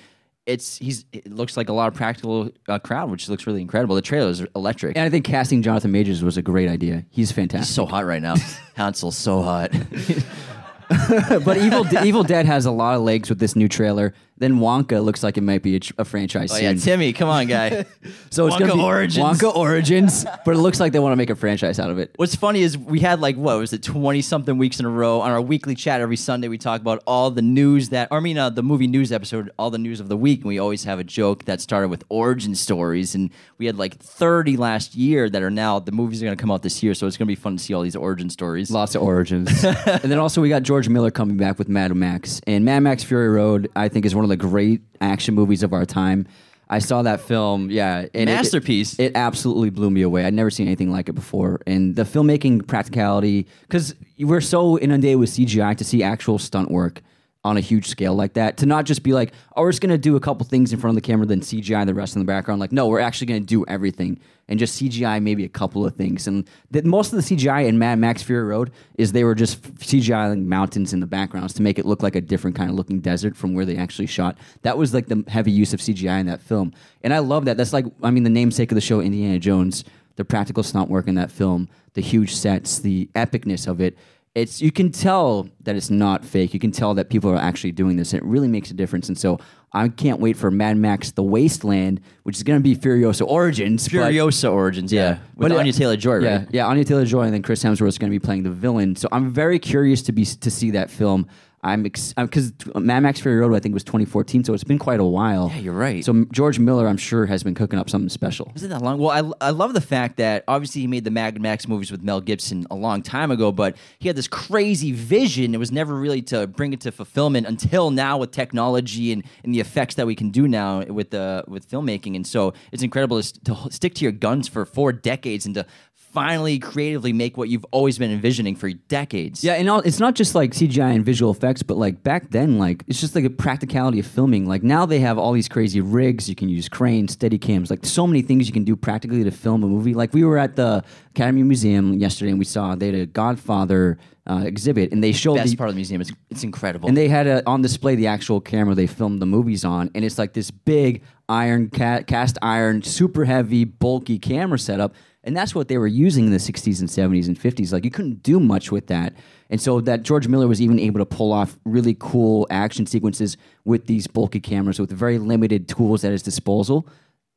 It's he's it looks like a lot of practical uh, crowd, which looks really incredible. The trailer is electric. and I think casting Jonathan Majors was a great idea. He's fantastic. He's so hot right now. Hansel's so hot. but Evil Evil Dead has a lot of legs with this new trailer. Then Wonka looks like it might be a, tr- a franchise Oh soon. yeah, Timmy, come on, guy. so it's gonna Wonka be Origins. Wonka Origins, but it looks like they want to make a franchise out of it. What's funny is we had like what was it, twenty something weeks in a row on our weekly chat every Sunday. We talk about all the news that, or I mean, uh, the movie news episode, all the news of the week, and we always have a joke that started with origin stories, and we had like thirty last year that are now the movies are going to come out this year, so it's going to be fun to see all these origin stories. Lots of origins, and then also we got George Miller coming back with Mad Max, and Mad Max Fury Road. I think is one of the great action movies of our time. I saw that film, yeah, and it- Masterpiece. It, absolutely blew me away. I'd never seen anything like it before, and the filmmaking practicality, because we're so inundated with CGI to see actual stunt work on a huge scale like that, to not just be like, oh, we're just gonna do a couple things in front of the camera, then CGI the rest in the background. Like, no, we're actually gonna do everything and just CGI maybe a couple of things. And the, most of the CGI in Mad Max Fury Road is they were just CGI mountains in the backgrounds to make it look like a different kind of looking desert from where they actually shot. That was like the heavy use of CGI in that film, and I love that. That's like, I mean, the namesake of the show, Indiana Jones. The practical stunt work in that film, the huge sets, the epicness of it. It's you can tell that it's not fake. You can tell that people are actually doing this. And it really makes a difference. And so I can't wait for Mad Max: The Wasteland, which is going to be Furiosa Origins. but- Furiosa origins, yeah, with But it- Anya Taylor Joy, yeah, right? yeah, Anya Taylor Joy, and then Chris Hemsworth is going to be playing the villain. So I'm very curious to be to see that film. I'm because uh, uh, Mad Max Fury Road I think was 2014, so it's been quite a while. Yeah, you're right. So George Miller, I'm sure, has been cooking up something special. Was it that long? Well, I, I love the fact that obviously he made the Mad Max movies with Mel Gibson a long time ago, but he had this crazy vision. It was never really to bring it to fulfillment until now with technology and, and the effects that we can do now with the with filmmaking. And so it's incredible to, to stick to your guns for four decades and to finally creatively make what you've always been envisioning for decades. Yeah, and all, it's not just like CGI and visual effects, but like back then, like it's just like a practicality of filming. Like now they have all these crazy rigs. You can use cranes, steady cams, like so many things you can do practically to film a movie. Like we were at the Academy Museum yesterday and we saw they had a Godfather uh, exhibit, and they showed Best the, part of the museum. It's, it's incredible. and they had a, on display the actual camera they filmed the movies on, and it's like this big iron ca- cast iron, super heavy, bulky camera setup, and that's what they were using in the '60s and '70s and '50s. Like you couldn't do much with that, and so that George Miller was even able to pull off really cool action sequences with these bulky cameras with very limited tools at his disposal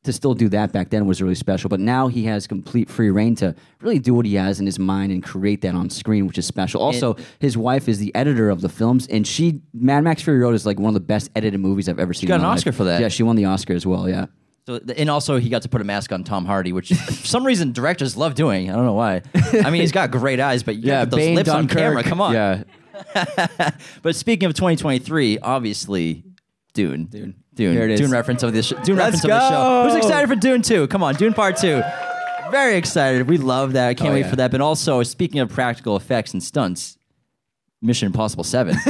to still do that back then was really special. But now he has complete free reign to really do what he has in his mind and create that on screen, which is special. Also, his wife is the editor of the films, and she Mad Max Fury Road is like one of the best edited movies I've ever seen. got in an Oscar life. for that. Yeah, she won the Oscar as well. Yeah. So, and also he got to put a mask on Tom Hardy, which for some reason directors love doing. I don't know why. I mean, he's got great eyes, but you Yeah, those Bane, lips on camera. Come on. Yeah, But speaking of 2023, obviously, Dune. Dune. Dune. Here it is. Dune reference of this. Dune Let's reference of the show. go. Who's excited for Dune 2? Come on, Dune Part 2. Very excited. We love that. I can't Oh, wait yeah. for that. But also, speaking of practical effects and stunts, Mission Impossible 7.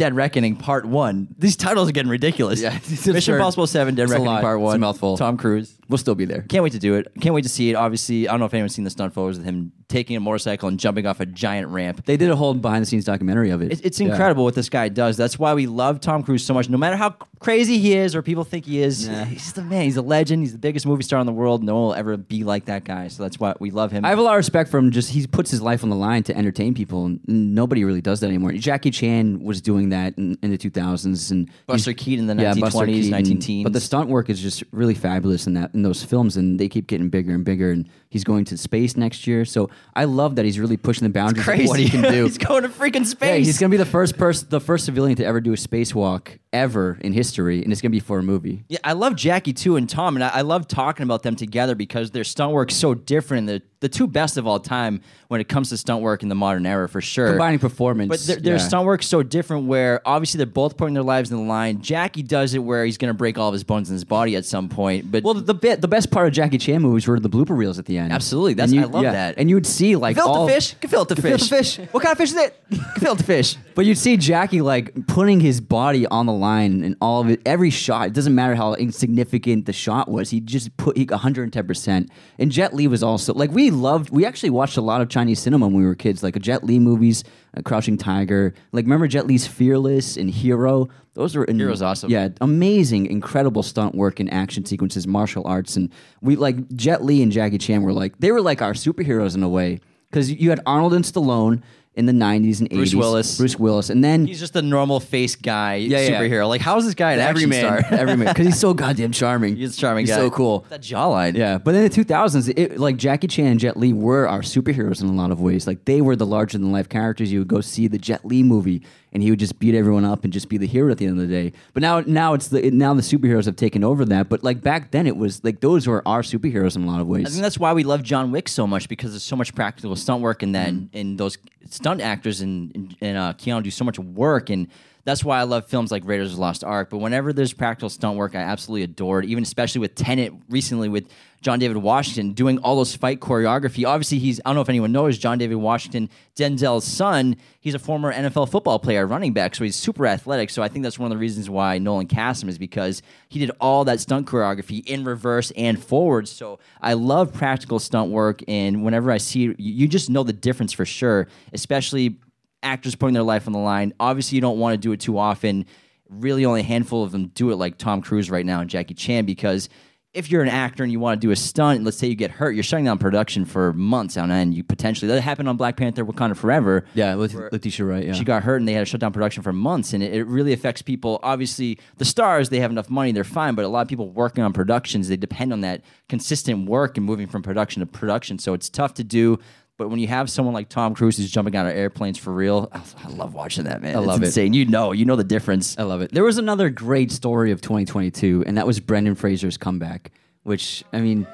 Dead Reckoning Part 1. These titles are getting ridiculous. Yeah, Mission. Impossible 7, Dead Reckoning lot. Part It's a 1. mouthful. Tom Cruise. we'll still be there. Can't wait to do it. Can't wait to see it. Obviously, I don't know if anyone's seen the stunt photos of him taking a motorcycle and jumping off a giant ramp. They did a whole behind the scenes documentary of it. It- It's Yeah. incredible what this guy does. That's why we love Tom Cruise so much. No matter how crazy he is or people think he is, Nah. he's the man. He's a legend. He's the biggest movie star in the world. No one will ever be like that guy. So that's why we love him. I have a lot of respect for him. Just he puts his life on the line to entertain people, and nobody really does that anymore. Jackie Chan was doing that in, in the 2000s, and Buster Keaton in the Buster 1920s, Keaton. 19 But the stunt work is just really fabulous in that in those films, and they keep getting bigger and bigger. And he's going to space next year, so I love that he's really pushing the boundaries of what he can do. he's going to freaking space. Yeah, he's gonna be the first person, the first civilian to ever do a spacewalk ever in history, and it's gonna be for a movie. Yeah, I love Jackie too and Tom, and I, I love talking about them together because their stunt work's so different. The the two best of all time when it comes to stunt work in the modern era, for sure. Combining performance, But their, their yeah. stunt work's so different where obviously they're both putting their lives in the line. Jackie does it where he's going to break all of his bones in his body at some point. But Well, the bit, the best part of Jackie Chan movies were the blooper reels at the end. Absolutely, that's- you- I love that. And you would see like gefilte all, fish, gefilte fish, fish. What kind of fish is it? gefilte fish. But you'd see Jackie like putting his body on the line and all of it. Every shot, it doesn't matter how insignificant the shot was. He just put he 110. percent And Jet Li was also like we loved. We actually watched a lot of Chinese cinema when we were kids, like a Jet Li movies, uh, Crouching Tiger. Like remember Jet Li's Fearless and Hero. Those were in, Hero's awesome. Yeah, amazing, incredible stunt work and action sequences, martial arts, and we like Jet Li and Jackie Chan were like they were like our superheroes in a way because you had Arnold and Stallone in the 90s and 80s. Bruce Willis. Bruce Willis, and then He's just a normal face guy, yeah. superhero. Like, how is this guy an every action man, star? every man, because he's so goddamn charming. He's a charming He's guy. so cool. That jawline. Yeah, but in the 2000s, it, like Jackie Chan and Jet Li were our superheroes in a lot of ways. Like they were the larger than life characters. You would go see the Jet Li movie, and he would just beat everyone up and just be the hero at the end of the day. But now, now it's the now the superheroes have taken over that. But like back then, it was like those were our superheroes in a lot of ways. I think that's why we love John Wick so much because there's so much practical stunt work in that, Mm. and, and those stunt actors and and, and uh, Keanu do so much work, and that's why I love films like Raiders of the Lost Ark. But whenever there's practical stunt work, I absolutely adore it. Even especially with Tenet recently with John David Washington doing all those fight choreography. Obviously, he's I don't know if anyone knows John David Washington, Denzel's son. He's a former NFL football player, running back, so he's super athletic. So I think that's one of the reasons why Nolan cast him is because he did all that stunt choreography in reverse and forward. So I love practical stunt work, and whenever I see it, you you just know the difference for sure, especially actors putting their life on the line. Obviously, you don't want to do it too often. Really, only a handful of them do it, like Tom Cruise right now and Jackie Chan, because if you're an actor and you want to do a stunt, let's say you get hurt, you're shutting down production for months on end. You potentially that happened on Black Panther: Wakanda Forever. yeah, with Letitia Wright. Yeah, She got hurt and they had to shut down production for months, and it, it really affects people. Obviously, the stars they have enough money, they're fine, but a lot of people working on productions they depend on that consistent work and moving from production to production. So it's tough to do. But when you have someone like Tom Cruise who's jumping out of airplanes for real, I, I love watching that man. I It's love it. insane. You know, you know the difference. I love it. There was another great story of 2022, and that was Brendan Fraser's comeback. Which I mean,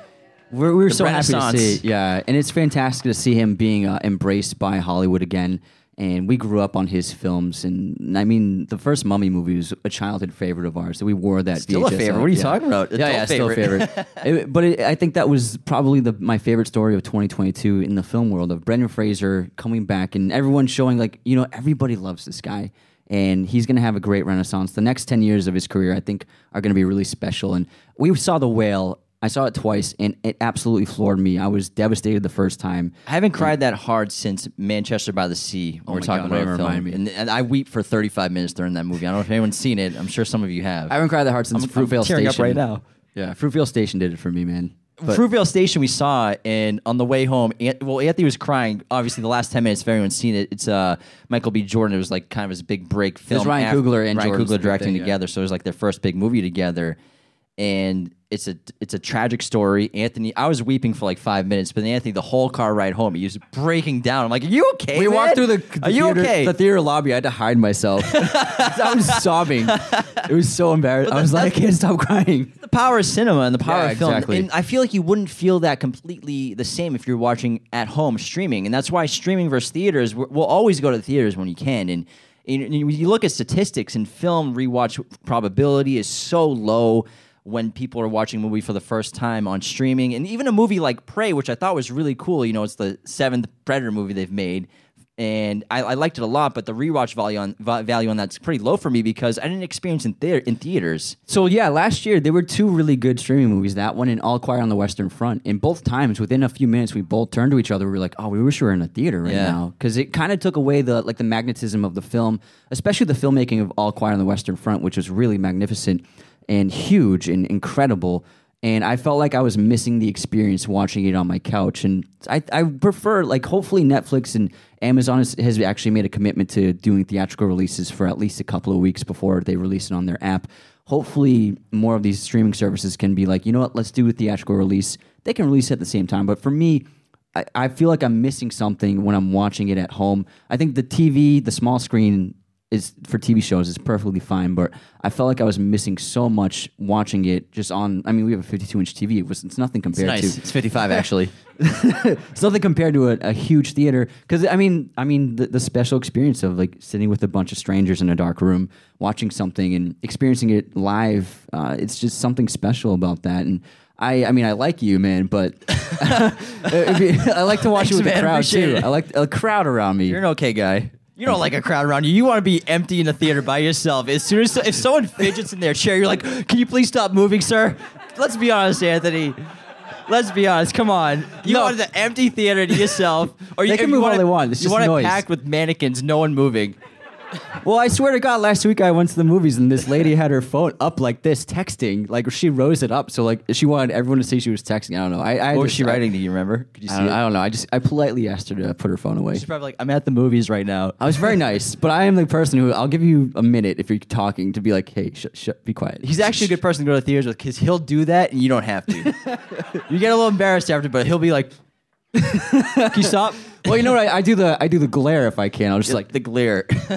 we're, we were so happy to see. Yeah, and it's fantastic to see him being uh, embraced by Hollywood again. And we grew up on his films. And I mean, the first Mummy movie was a childhood favorite of ours. That we wore that. Still a VHS favorite. out. What are you Yeah. talking about? Yeah, yeah, Adult still a favorite. favorite. It- but it, I think that was probably the my favorite story of 2022 in the film world of Brendan Fraser coming back and everyone showing like you know everybody loves this guy and he's going to have a great renaissance. The next 10 years of his career I think are going to be really special and we saw The Whale. I saw it twice and it absolutely floored me. I was devastated the first time. I haven't cried that hard since Manchester by the Sea. when Oh we're talking God, about a film, me. And, and I weep for 35 minutes during that movie. I don't know if anyone's seen it. I'm sure some of you have. I haven't cried that hard since I'm- I'm Fruitvale up Station. right now. Yeah, Fruitvale Station did it for me, man. But- Fruitvale Station we saw, and on the way home, Ant- well, Anthony was crying. Obviously, the last ten minutes, if anyone's seen it, it's uh, Michael B. Jordan. It was like kind of his big break film. Ryan after- Coogler and Ryan Coogler directing thing, yeah. together, so it was like their first big movie together. And it's a it's a tragic story. Anthony, I was weeping for like five minutes, but then Anthony, the whole car ride home, he was breaking down. I'm like, "Are you okay?" We man? walked through the, the Are you theater, okay? the theater lobby. I had to hide myself. I was sobbing. It was so embarrassing. I was like, I can't stop crying. the power of cinema and the power Yeah, of film. exactly. And I feel like you wouldn't feel that completely the same if you're watching at home streaming. And that's why streaming versus theaters, we'll always go to the theaters when you can. And, you look at statistics and film rewatch probability is so low when people are watching a movie for the first time on streaming. And even a movie like Prey, which I thought was really cool, you know, it's the seventh Predator movie they've made. And I, I liked it a lot, but the rewatch value on va- value on that's pretty low for me because I didn't experience in theater in theaters. So yeah, last year there were two really good streaming movies. That one and All Quiet on the Western Front. And both times, within a few minutes, we both turned to each other. We were like, "Oh, we wish we were in a theater right Yeah. now," because it kind of took away the like the magnetism of the film, especially the filmmaking of All Quiet on the Western Front, which was really magnificent and huge and incredible. And I felt like I was missing the experience watching it on my couch. And I, I prefer, like, hopefully Netflix and Amazon has, has actually made a commitment to doing theatrical releases for at least a couple of weeks before they release it on their app. Hopefully, more of these streaming services can be like, you know what, let's do a theatrical release. They can release at the same time. But for me, I feel like I'm missing something when I'm watching it at home. I think the TV, the small screen, is for TV shows is perfectly fine, but I felt like I was missing so much watching it just on. I mean, we have a 52 inch TV. It was it's nothing compared nice. to It's 55 actually. it's nothing compared to a, a huge theater. Because I mean, I mean the, the special experience of like sitting with a bunch of strangers in a dark room, watching something and experiencing it live. Uh, it's just something special about that. And I, I mean, I like you, man, but I like to watch Thanks, it with man. the crowd too. it. I like a crowd around me. You're an okay guy. You don't like a crowd around you. You want to be empty in a theater by yourself. As soon as if someone fidgets in their chair, you're like, "Can you please stop moving, sir?" Let's be honest, Anthony. Let's be honest. Come on. You No. wanted the empty theater to yourself, or you can move all want they want. It's you just want it noise. packed with mannequins, no one moving. Well, I swear to God, last week I went to the movies and this lady had her phone up like this, texting. Like she rose it up, so like she wanted everyone to see she was texting. I don't know. I, I What was she I- writing? Do you remember? Could you I see don't, it? I don't know. I just I politely asked her to put her phone away. She's probably like, "I'm at the movies right now." I was very nice, but I am the person who I'll give you a minute if you're talking to be like, hey, sh- sh- be quiet. He's actually a good person to go to theaters with because he'll do that and you don't have to. you get a little embarrassed after, but he'll be like, "Can you stop?" Well, you know what? I, I do the I do the glare if I can. I'll just like, the glare.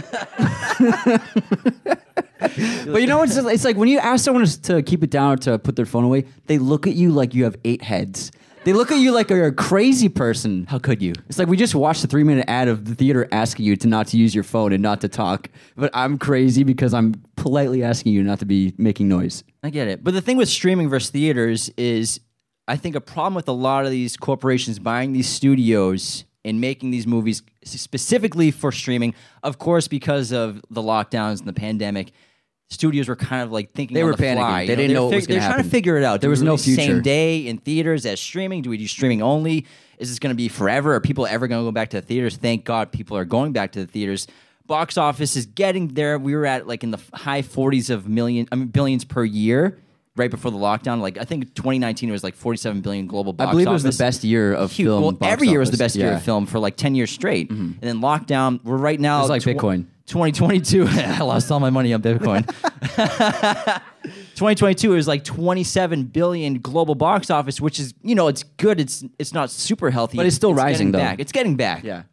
but you know what's it's like when you ask someone to keep it down or to put their phone away, they look at you like you have eight heads. They look at you like you're a crazy person. How could you? It's like we just watched a three minute ad of the theater asking you to not to use your phone and not to talk. But I'm crazy because I'm politely asking you not to be making noise. I get it. But the thing with streaming versus theaters is I think a problem with a lot of these corporations buying these studios and making these movies specifically for streaming, of course, because of the lockdowns and the pandemic. Studios were kind of like thinking They were the panicking. fly. They you didn't know what they're was They're gonna trying to figure it out. There was no future. Same day in theaters as streaming. Do we do streaming only? Is this going to be forever? Are people ever going to go back to the theaters? Thank God people are going back to the theaters. Box office is getting there. We were at like in the high 40s of million, I mean billions per year right before the lockdown. Like I think 2019 it was like 47 billion global box I believe it was the best year of Huge. film. Well, every year was the best year Yeah. Mm-hmm. of film for like 10 years straight. And then lockdown, we're right now. It's like tw- Bitcoin. 2022. I lost all my money on Bitcoin. 2022 is like 27 billion global box office, which is you know it's good. It's it's not super healthy, But it's still rising, though. Back. It's getting back. Yeah.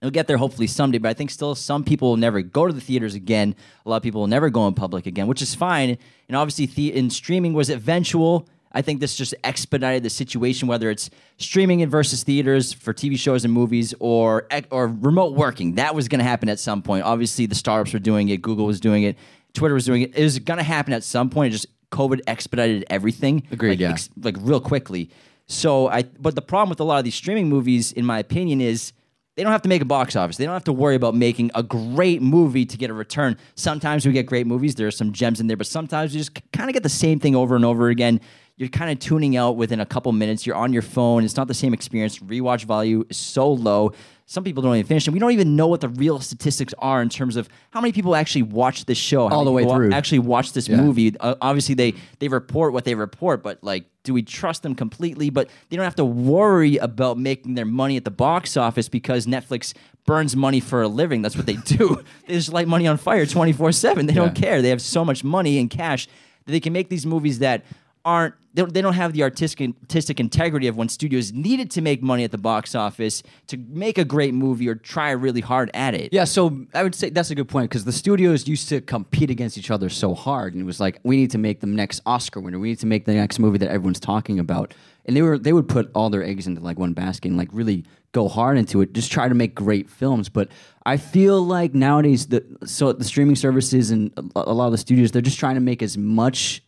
It'll get there hopefully someday, but I think still some people will never go to the theaters again. A lot of people will never go in public again, which is fine. And obviously, the- in streaming was eventual. I think this just expedited the situation, whether it's streaming it versus theaters for TV shows and movies, or or remote working. That was going to happen at some point. Obviously, the startups were doing it, Google was doing it, Twitter was doing it. It was going to happen at some point. It just COVID expedited everything. Agreed, like, yeah. like real quickly. So I, but the problem with a lot of these streaming movies, in my opinion, is they don't have to make a box office. They don't have to worry about making a great movie to get a return. Sometimes we get great movies. There are some gems in there, but sometimes we just kind of get the same thing over and over again. You're kind of tuning out within a couple minutes. You're on your phone. It's not the same experience. Rewatch value is so low. Some people don't even finish it. We don't even know what the real statistics are in terms of how many people actually watch this show, how All the way through. Actually watch this Yeah. movie. Uh, obviously, they they report what they report, but like, do we trust them completely? But they don't have to worry about making their money at the box office because Netflix burns money for a living. That's what they do. they just light money on fire twenty four seven. They don't care. They have so much money and cash that they can make these movies that aren't they don't, they don't have the artistic artistic integrity of when studios needed to make money at the box office to make a great movie or try really hard at it. Yeah, so I would say that's a good point because the studios used to compete against each other so hard, and it was like we need to make the next Oscar winner, we need to make the next movie that everyone's talking about, and they were they would put all their eggs into like one basket and like really go hard into it, just try to make great films. But I feel like nowadays the so the streaming services and a, lot of the studios they're just trying to make as much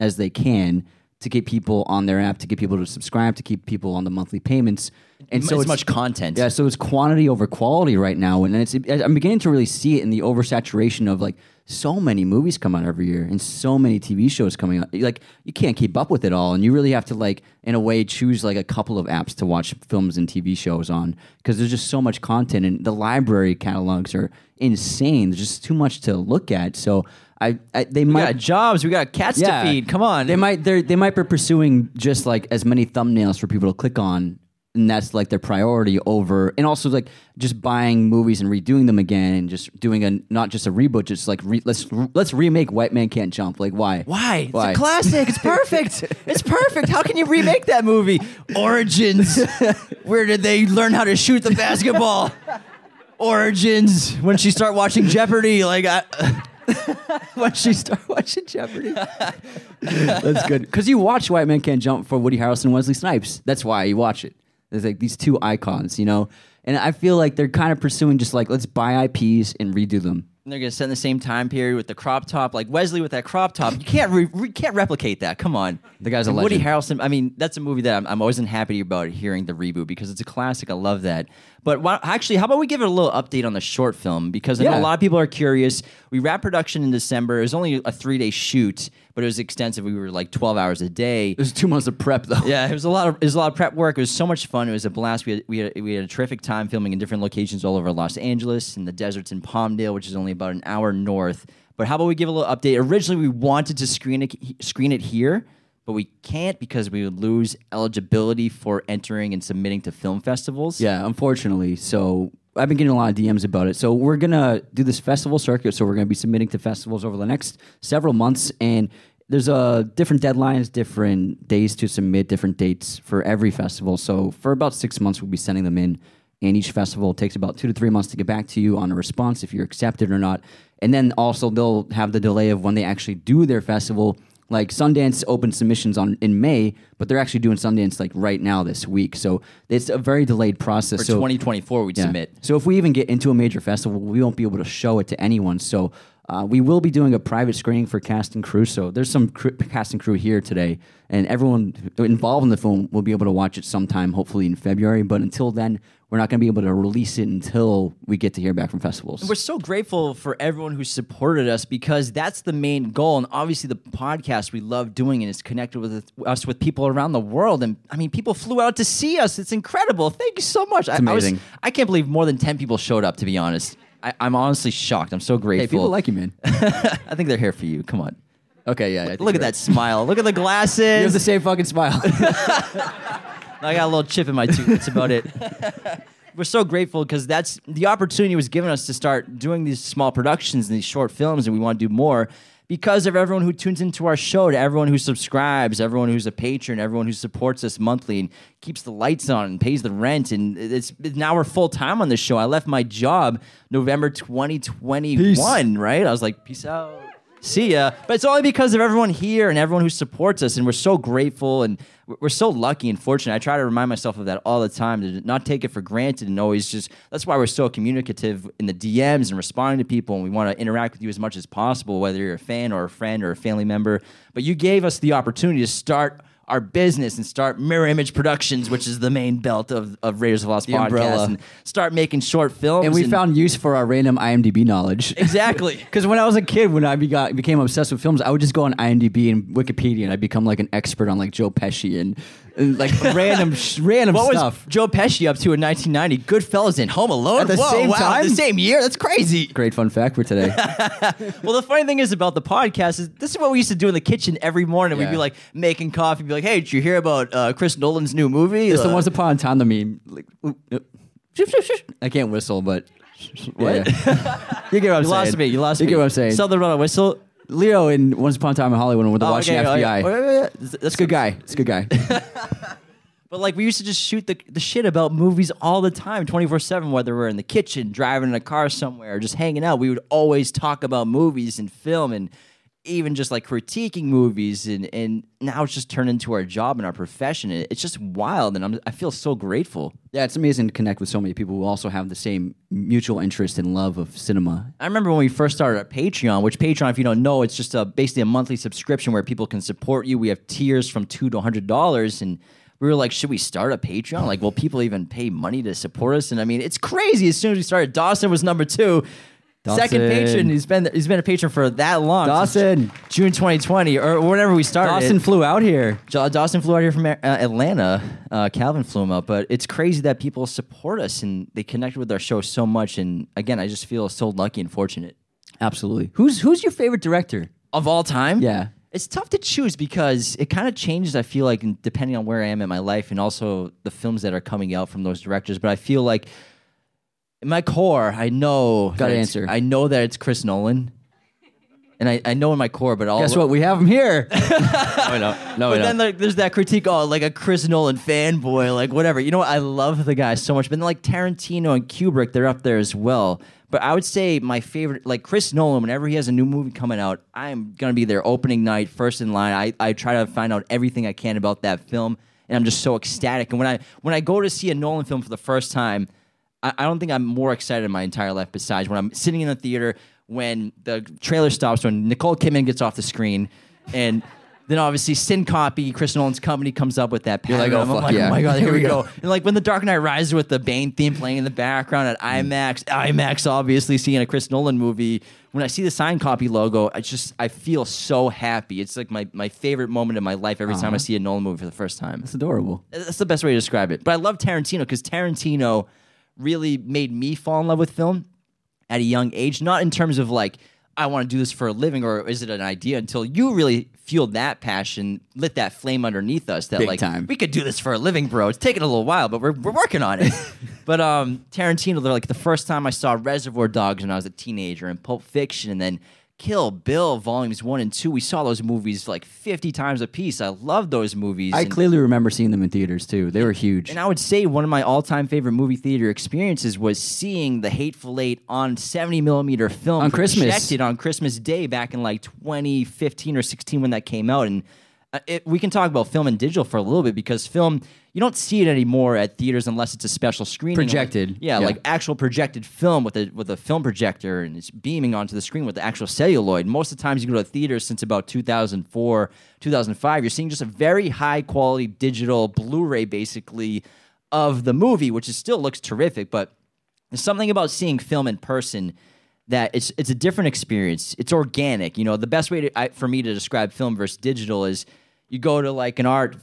as they can to get people on their app, to get people to subscribe, to keep people on the monthly payments, and so as it's much content. yeah, so it's quantity over quality right now, and it's I'm beginning to really see it in the oversaturation of like so many movies come out every year and so many TV shows coming out. Like you can't keep up with it all, and you really have to like in a way choose like a couple of apps to watch films and TV shows on because there's just so much content, and the library catalogs are insane. There's just too much to look at. So I, I they We might got jobs. We got cats to feed. Come on. they might they they might be pursuing just like as many thumbnails for people to click on, and that's like their priority over, and also like just buying movies and redoing them again, and just doing a not just a reboot, just like re, let's let's remake White Man Can't Jump. Like why? Why? Why? It's a classic. It's perfect. it's perfect. How can you remake that movie? Origins. Where did they learn how to shoot the basketball? Origins. When she start watching Jeopardy, like I, when she start watching Jeopardy. That's good because you watch White Man Can't Jump for Woody Harrelson, and Wesley Snipes. That's why you watch it. There's like these two icons, you know, and I feel like they're kind of pursuing just like let's buy IPs and redo them. and they're gonna set in the same time period with the crop top, like Wesley with that crop top. You can't re- re- can't replicate that. Come on, The guy's a And Woody. Harrelson. I mean, that's a movie that I'm, I'm always happy about hearing the reboot because it's a classic. I love that. But why, actually, how about we give it a little update on the short film because I know Yeah. a lot of people are curious. We wrapped production in December. It was only a three day shoot, but it was extensive. We were like 12 hours a day. It was two months of prep though. Yeah, it was a lot of it was a lot of prep work. It was so much fun. It was a blast. We had, we had we had a terrific time filming in different locations all over Los Angeles, in the deserts in Palmdale, which is only about an hour north. But how about we give a little update? Originally, we wanted to screen it screen it here, but we can't because we would lose eligibility for entering and submitting to film festivals. Yeah, unfortunately. So I've been getting a lot of DMs about it. So we're gonna do this festival circuit. So we're gonna be submitting to festivals over the next several months, and there's uh, different deadlines, different days to submit, different dates for every festival. So for about six months, we'll be sending them in, and each festival takes about two to three months to get back to you on a response if you're accepted or not. And then also they'll have the delay of when they actually do their festival. Like Sundance opened submissions on in May, but they're actually doing Sundance like right now this week. So it's a very delayed process. For so 2024, we'd yeah. submit. So if we even get into a major festival, we won't be able to show it to anyone. So uh, we will be doing a private screening for cast and crew. So there's some cr- cast and crew here today, and everyone involved in the film will be able to watch it sometime, hopefully in February. But until then, we're not going to be able to release it until we get to hear back from festivals. We're so grateful for everyone who supported us because that's the main goal. And obviously, the podcast we love doing and it's connected with us with people around the world. And I mean, people flew out to see us. It's incredible. Thank you so much. It's I, amazing. I, was, I can't believe more than 10 people showed up, to be honest. I, I'm honestly shocked. I'm so grateful. hey, people like you, man. I think they're here for you. Come on. okay, yeah. Look at that smile. Look at the glasses. You have the same fucking smile. I got a little chip in my tooth. That's about it. We're so grateful because that's the opportunity was given us to start doing these small productions and these short films, and we want to do more because of everyone who tunes into our show, to everyone who subscribes, everyone who's a patron, everyone who supports us monthly and keeps the lights on and pays the rent. And it's now we're full time on this show. I left my job November 2021, right? I was like, peace out. See ya. But it's only because of everyone here and everyone who supports us, and we're so grateful and we're- so lucky and fortunate. I try to remind myself of that all the time to not take it for granted and always just. That's why we're so communicative in the DMs and responding to people, and we want to interact with you as much as possible, whether you're a fan or a friend or a family member. But you gave us the opportunity to start our business and start Mirror Image Productions, which is the main belt of, of Raiders of Lost The podcast, umbrella. and start making short films. And we found use for our random IMDb knowledge. exactly. Because when I was a kid, when I begot, became obsessed with films, I would just go on IMDb and Wikipedia, and I'd become like an expert on like Joe Pesci and like random, sh- random What stuff. was Joe Pesci up to in 1990? Goodfellas and Home Alone At the Whoa, same wow, time? the same year. That's crazy. Great fun fact for today. Well, the funny thing is about the podcast is this is what we used to do in the kitchen every morning. We'd Yeah. be like making coffee, be like, "Hey, did you hear about uh, Chris Nolan's new movie?" it's the Uh, once upon a time the meme. Like, oop, oop. I can't whistle, but What? You get what I'm You saying. lost me. You lost You me. get what I'm saying. Southern Run a whistle. Leo in Once Upon a Time in Hollywood when they're Oh, watching okay, oh, FBI. yeah. Wait, wait, wait. That's a good guy. It's a good guy. But like we used to just shoot the, the shit about movies all the time, 24 7, whether we're in the kitchen, driving in a car somewhere, or just hanging out. We would always talk about movies and film and even just like critiquing movies. And, and now it's just turned into our job and our profession. It's just wild. And I'm, I feel so grateful. yeah, it's amazing to connect with so many people who also have the same mutual interest and love of cinema. I remember when we first started our Patreon, which Patreon, if you don't know, it's just a, basically a monthly subscription where people can support you. We have tiers from two to hundred dollars, and we were like, should we start a Patreon? Like, will people even pay money to support us? And I mean, it's crazy. As soon as we started, Dawson was number two. Second patron. He's been he's been a patron for that long. since Dawson. June 2020 or whenever we started. Dawson flew out here. Dawson flew out here from uh, Atlanta. Uh, Calvin flew him up, but it's crazy that people support us and they connect with our show so much. And again, I just feel so lucky and fortunate. Absolutely. Who's who's your favorite director? Of all time, Yeah. it's tough to choose because it kind of changes. I feel like depending on where I am in my life and also the films that are coming out from those directors. But I feel like in my core, I know Gotta answer. I know that it's Chris Nolan. And I, I know in my core, but all Guess what? We have him here. no, no, No, But we then like, there's that critique, oh, like a Chris Nolan fanboy, like whatever. You know what? I love the guy so much. But then like Tarantino and Kubrick, they're up there as well. But I would say my favorite, like Chris Nolan, whenever he has a new movie coming out, I'm gonna be there opening night, first in line. I, I try to find out everything I can about that film, and I'm just so ecstatic. And when I when I go to see a Nolan film for the first time, I, I don't think I'm more excited in my entire life besides when I'm sitting in the theater when the trailer stops, when Nicole Kidman gets off the screen, and then obviously Syncopy, Chris Nolan's company comes up with that. You're like, oh, I'm fuck yeah. oh my god, here, Here we go. go. And like when the Dark Knight Rises with the Bane theme playing in the background at mm. IMAX, IMAX obviously seeing a Chris Nolan movie. When I see the Syncopy logo, I just I feel so happy. It's like my, my favorite moment in my life every time I see a Nolan movie for the first time. It's adorable. That's the best way to describe it. But I love Tarantino because Tarantino really made me fall in love with film at a young age. Not in terms of like, I want to do this for a living or is it an idea until you really fueled that passion, lit that flame underneath us that Big like time. we could do this for a living, bro. It's taking a little while, but we're, we're working on it. but um Tarantino, they're like the first time I saw Reservoir Dogs when I was a teenager and Pulp Fiction and then Kill Bill volumes one and two. We saw those movies like 50 times a piece. I love those movies. I and- clearly remember seeing them in theaters too. They were huge. and I would say one of my all-time favorite movie theater experiences was seeing The Hateful Eight on 70 millimeter film On Christmas. on Christmas Day back in like 2015 or 16 when that came out. And Uh, it, we can talk about film and digital for a little bit because film you don't see it anymore at theaters unless it's a special screening. Projected. Like- yeah, Yeah. like actual projected film with a with a film projector and it's beaming onto the screen with the actual celluloid. Most of the times you go to theaters since about 2004, 2005, you're seeing just a very high quality digital Blu-ray basically of the movie, which is still looks terrific, but there's something about seeing film in person that it's it's a different experience. It's organic. You know, the best way to, I, for me to describe film versus digital is you go to like an art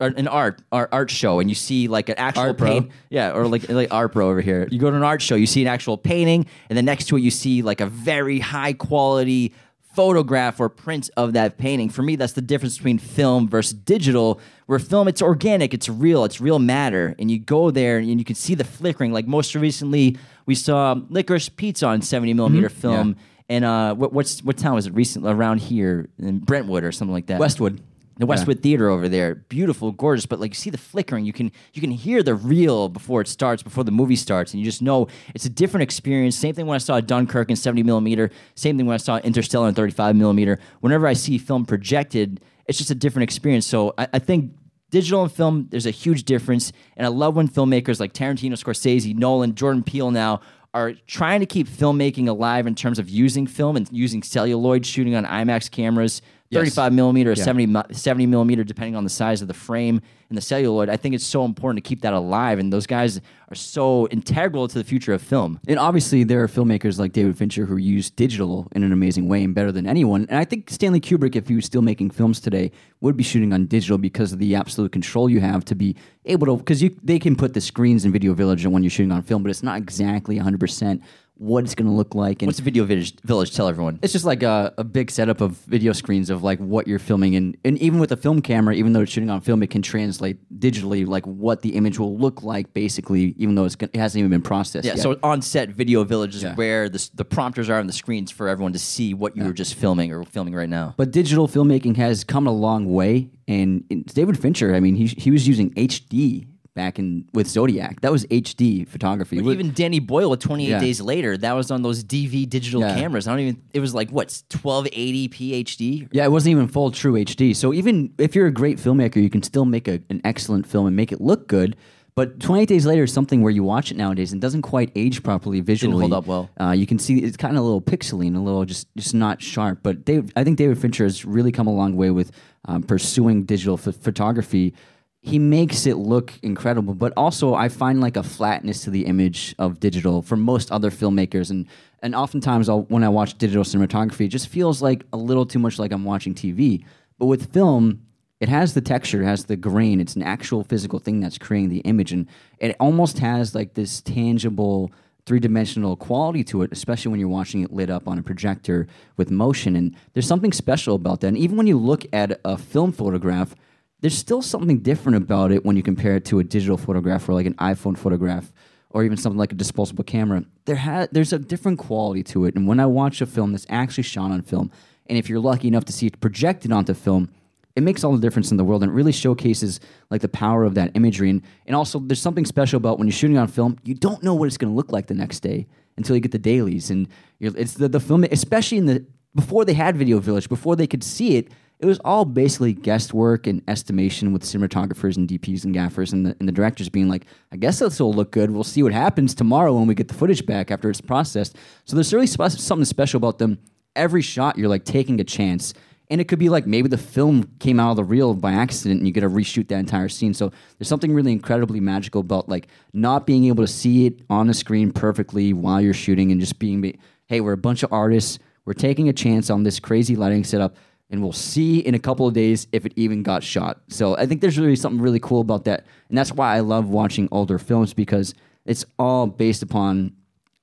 an art art art show and you see like an actual Art Bro. paint yeah or like like art bro over here you go to an art show you see an actual painting and then next to it you see like a very high quality photograph or print of that painting for me that's the difference between film versus digital where film it's organic it's real it's real matter and you go there and you can see the flickering like most recently we saw licorice pizza on 70 millimeter film Yeah. and uh what, what's what town was it recently around here in brentwood or something like that Westwood. The Westwood Theater over there. Beautiful, gorgeous, but like you see the flickering, you can you can hear the reel before it starts, before the movie starts, and you just know it's a different experience. Same thing when I saw Dunkirk in 70 millimeter. Same thing when I saw Interstellar in 35 millimeter. Whenever I see film projected, it's just a different experience. So I, I think digital and film, there's a huge difference. And I love when filmmakers like Tarantino, Scorsese, Nolan, Jordan Peele now are trying to keep filmmaking alive in terms of using film and using celluloid, shooting on IMAX cameras, 35 millimeter or 70, 70 millimeter, depending on the size of the frame and the celluloid. I think it's so important to keep that alive. And those guys are so integral to the future of film. And obviously, there are filmmakers like David Fincher who use digital in an amazing way and better than anyone. And I think Stanley Kubrick, if he was still making films today, would be shooting on digital because of the absolute control you have to be able to. Because they can put the screens in Video Village and when you're shooting on film, but it's not exactly 100 percent what it's going to look like. And What's the video village, village tell everyone? it's just like a, a big setup of video screens of like what you're filming and, and even with a film camera even though it's shooting on film it can translate digitally like what the image will look like basically even though it's, gon- it hasn't even been processed Yeah, yet. so on set, video village is Yeah. where the, s- the prompters are on the screens for everyone to see what you were just filming or filming right now. But digital filmmaking has come a long way, and in- David Fincher, I mean, he he was using HD back in with Zodiac. That was HD photography. With- Even Danny Boyle with 28 Yeah. Days Later, that was on those DV digital Yeah. cameras. I don't even, it was like, what, 1280p HD? yeah, it wasn't even full true HD. So even if you're a great filmmaker, you can still make a, an excellent film and make it look good. But 28 Days Later is something where you watch it nowadays and doesn't quite age properly visually. hold up well. Uh, you can see it's kind of a little pixely and a little just just not sharp. But Dave, I think David Fincher has really come a long way with um, pursuing digital ph- photography. He makes it look incredible, but also I find like a flatness to the image of digital for most other filmmakers, and and oftentimes I'll, when I watch digital cinematography, it just feels like a little too much like I'm watching TV. But with film, it has the texture, it has the grain. It's an actual physical thing that's creating the image, and it almost has like this tangible, three dimensional quality to it, especially when you're watching it lit up on a projector with motion. And there's something special about that. And even when you look at a film photograph, there's still something different about it when you compare it to a digital photograph or like an iPhone photograph or even something like a disposable camera. There ha- there's a different quality to it. And when I watch a film that's actually shot on film, and if you're lucky enough to see it projected onto film, it makes all the difference in the world and it really showcases like the power of that imagery and, and also there's something special about when you're shooting on film you don't know what it's going to look like the next day until you get the dailies and it's the, the film especially in the before they had video village before they could see it it was all basically guesswork and estimation with cinematographers and DPs and gaffers and the, and the directors being like, I guess this will look good. We'll see what happens tomorrow when we get the footage back after it's processed. So there's really spe- something special about them. Every shot, you're like taking a chance. And it could be like maybe the film came out of the reel by accident and you get to reshoot that entire scene. So there's something really incredibly magical about like not being able to see it on the screen perfectly while you're shooting and just being, hey, we're a bunch of artists. We're taking a chance on this crazy lighting setup and we'll see in a couple of days if it even got shot. So I think there's really something really cool about that. And that's why I love watching older films because it's all based upon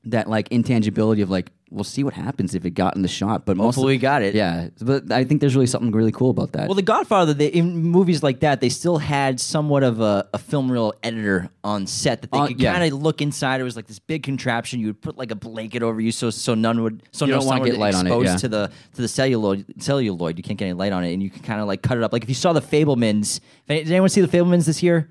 that like intangibility of like we'll see what happens if it got in the shot. But Hopefully we got it. Yeah, but I think there's really something really cool about that. Well, The Godfather, they, in movies like that, they still had somewhat of a, a film reel editor on set that they Uh, could yeah. kind of look inside. It was like this big contraption. You would put like a blanket over you so so none would so You no don't wanna would get light on it, exposed yeah. to the to the celluloid celluloid. You can't get any light on it, and you can kind of like cut it up. Like if you saw the Fabelmans, did anyone see the Fabelmans this year?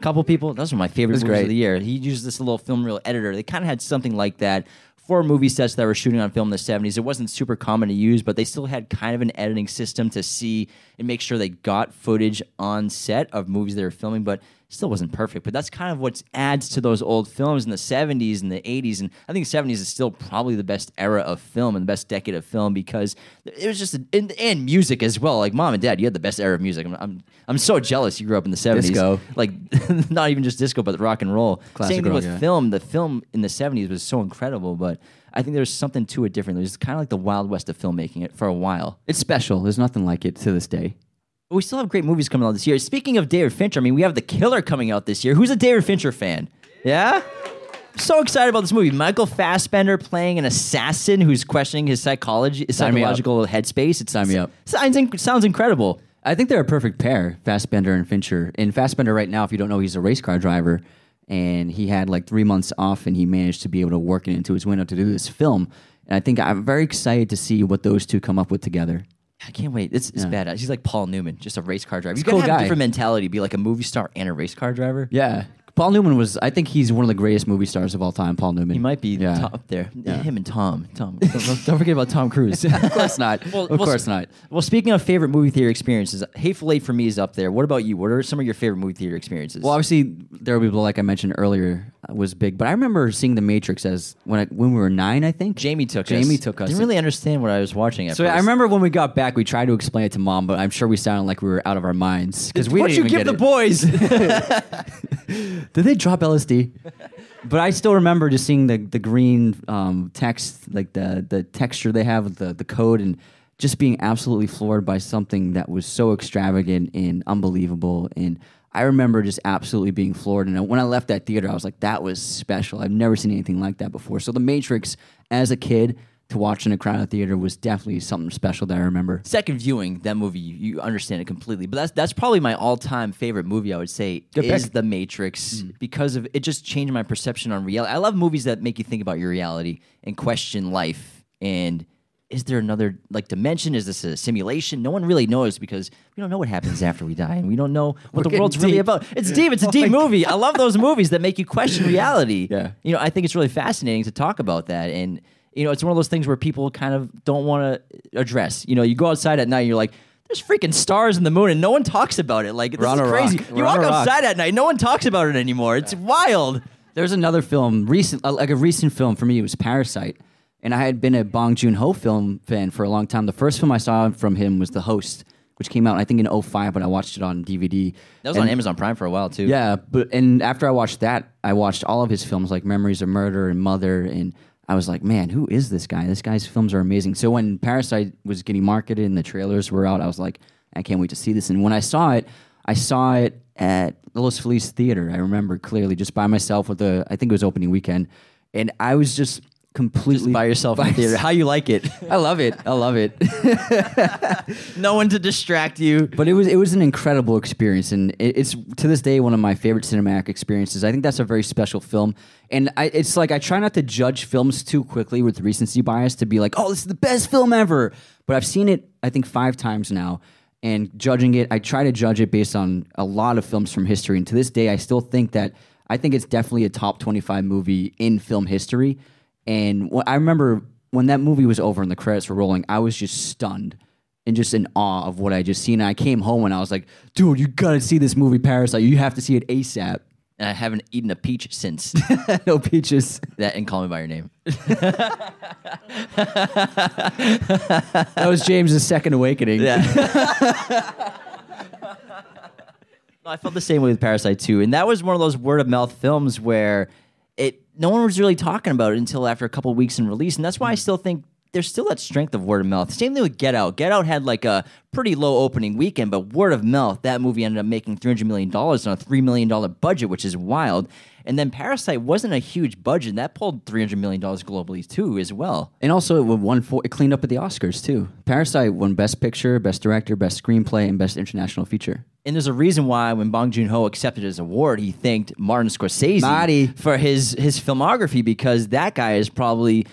Couple people. Those were my favorite movies great. of the year. He used this little film reel editor. They kind of had something like that for movie sets that were shooting on film in the 70s. It wasn't super common to use, but they still had kind of an editing system to see and make sure they got footage on set of movies they were filming, but still wasn't perfect. But that's kind of what adds to those old films in the 70s and the 80s. And I think 70s is still probably the best era of film and the best decade of film because it was just, a, and, and music as well. Like mom and dad, you had the best era of music. I'm, I'm, I'm so jealous you grew up in the 70s. Disco. Like, not even just disco, but rock and roll. Classic Same thing with yeah. film. The film in the 70s was so incredible, but I think there's something to it different. There's kind of like the Wild West of filmmaking it for a while. it's special. There's nothing like it to this day. We still have great movies coming out this year. Speaking of David Fincher, I mean, we have The Killer coming out this year. Who's a David Fincher fan? Yeah? I'm so excited about this movie. Michael Fassbender playing an assassin who's questioning his psychology, his Sign me up. psychological headspace. It Sign me up. Sounds, inc- sounds incredible. I think they're a perfect pair, Fassbender and Fincher. And Fassbender, right now, if you don't know, he's a race car driver, and he had like three months off, and he managed to be able to work it into his window to do this film. And I think I'm very excited to see what those two come up with together. I can't wait. It's, it's Yeah. badass. He's like Paul Newman, just a race car driver. He's You a gotta cool have a guy. different mentality, be like a movie star and a race car driver. Yeah. Paul Newman was, I think he's one of the greatest movie stars of all time, Paul Newman. He might be Yeah. top up there. Yeah. Him and Tom. Tom. Don't, forget about Tom Cruise. of course not. Well, of well, course not. Well, speaking of favorite movie theater experiences, Hateful Eight for me is up there. What about you? What are some of your favorite movie theater experiences? Well, obviously, there will be like I mentioned earlier uh, was big, but I remember seeing The Matrix as when I, when we were nine, I think. Jamie took us. Jamie took us. Didn't really understand what I was watching at So first. I remember when we got back, we tried to explain it to mom, but I'm sure we sounded like we were out of our minds because we What'd you give get the it. boys? Did they drop LSD? but I still remember just seeing the the green um, text, like the the texture they have, the the code, and just being absolutely floored by something that was so extravagant and unbelievable. And I remember just absolutely being floored. And when I left that theater, I was like, that was special. I've never seen anything like that before. So The Matrix, as a kid, to watch in a crowded theater was definitely something special that I remember. Second viewing that movie, you, you understand it completely. But that's that's probably my all time favorite movie. I would say Good is pick. The Matrix hmm. because of it. Just changed my perception on reality. I love movies that make you think about your reality and question life. And is there another like dimension? Is this a simulation? No one really knows because we don't know what happens after we die, and we don't know what the getting world's really about. It's deep. It's a oh deep movie. I love those movies that make you question reality. Yeah. you know, I think it's really fascinating to talk about that and you know, it's one of those things where people kind of don't want to address. You know, you go outside at night, and you're like, "There's freaking stars in the moon," and no one talks about it. Like, this on is a crazy. rock. You We're walk a rock. outside at night, no one talks about it anymore. It's wild. There's another film, recent, uh, like a recent film for me. It was Parasite, and I had been a Bong Joon Ho film fan for a long time. The first film I saw from him was The Host, which came out I think in 05, but I watched it on DVD. That was And- on Amazon Prime for a while too. Yeah, but and after I watched that, I watched all of his films like Memories of Murder and Mother, and I was like, man, who is this guy? This guy's films are amazing. So when Parasite was getting marketed and the trailers were out, I was like, I can't wait to see this. And when I saw it, I saw it at Los Feliz Theater. I remember clearly, just by myself with the, I think it was opening weekend, and I was just completely by yourself in the theater. How you like it? I love it. I love it. no one to distract you. But it was it was an incredible experience, and it, it's to this day one of my favorite cinematic experiences. I think that's a very special film, and I, it's like I try not to judge films too quickly with recency bias to be like, oh, this is the best film ever. But I've seen it I think five times now, and judging it, I try to judge it based on a lot of films from history, and to this day, I still think that I think it's definitely a top twenty five movie in film history. And wh- I remember when that movie was over and the credits were rolling, I was just stunned and just in awe of what I just seen. And I came home and I was like, dude, you gotta see this movie Parasite. You have to see it ASAP. And I haven't eaten a peach since no peaches. that. And call me by your name. That was James's second awakening. Yeah. I felt the same way with Parasite too, and that was one of those word of mouth films where it no one was really talking about it until after a couple weeks in release, and that's why I hmm. still think there's still that strength of word of mouth. Same thing with Get Out. Get Out had like a pretty low opening weekend, but word of mouth, that movie ended up making three hundred million dollars on a three million dollar budget, which is wild. And then Parasite wasn't a huge budget, and that pulled three hundred million dollars globally too, as well. And also, it won four, it cleaned up at the Oscars too. Parasite won Best Picture, Best Director, Best Screenplay, and Best International Feature. And there's a reason why when Bong Joon Ho accepted his award, he thanked Martin Scorsese Marty. for his his filmography because that guy is probably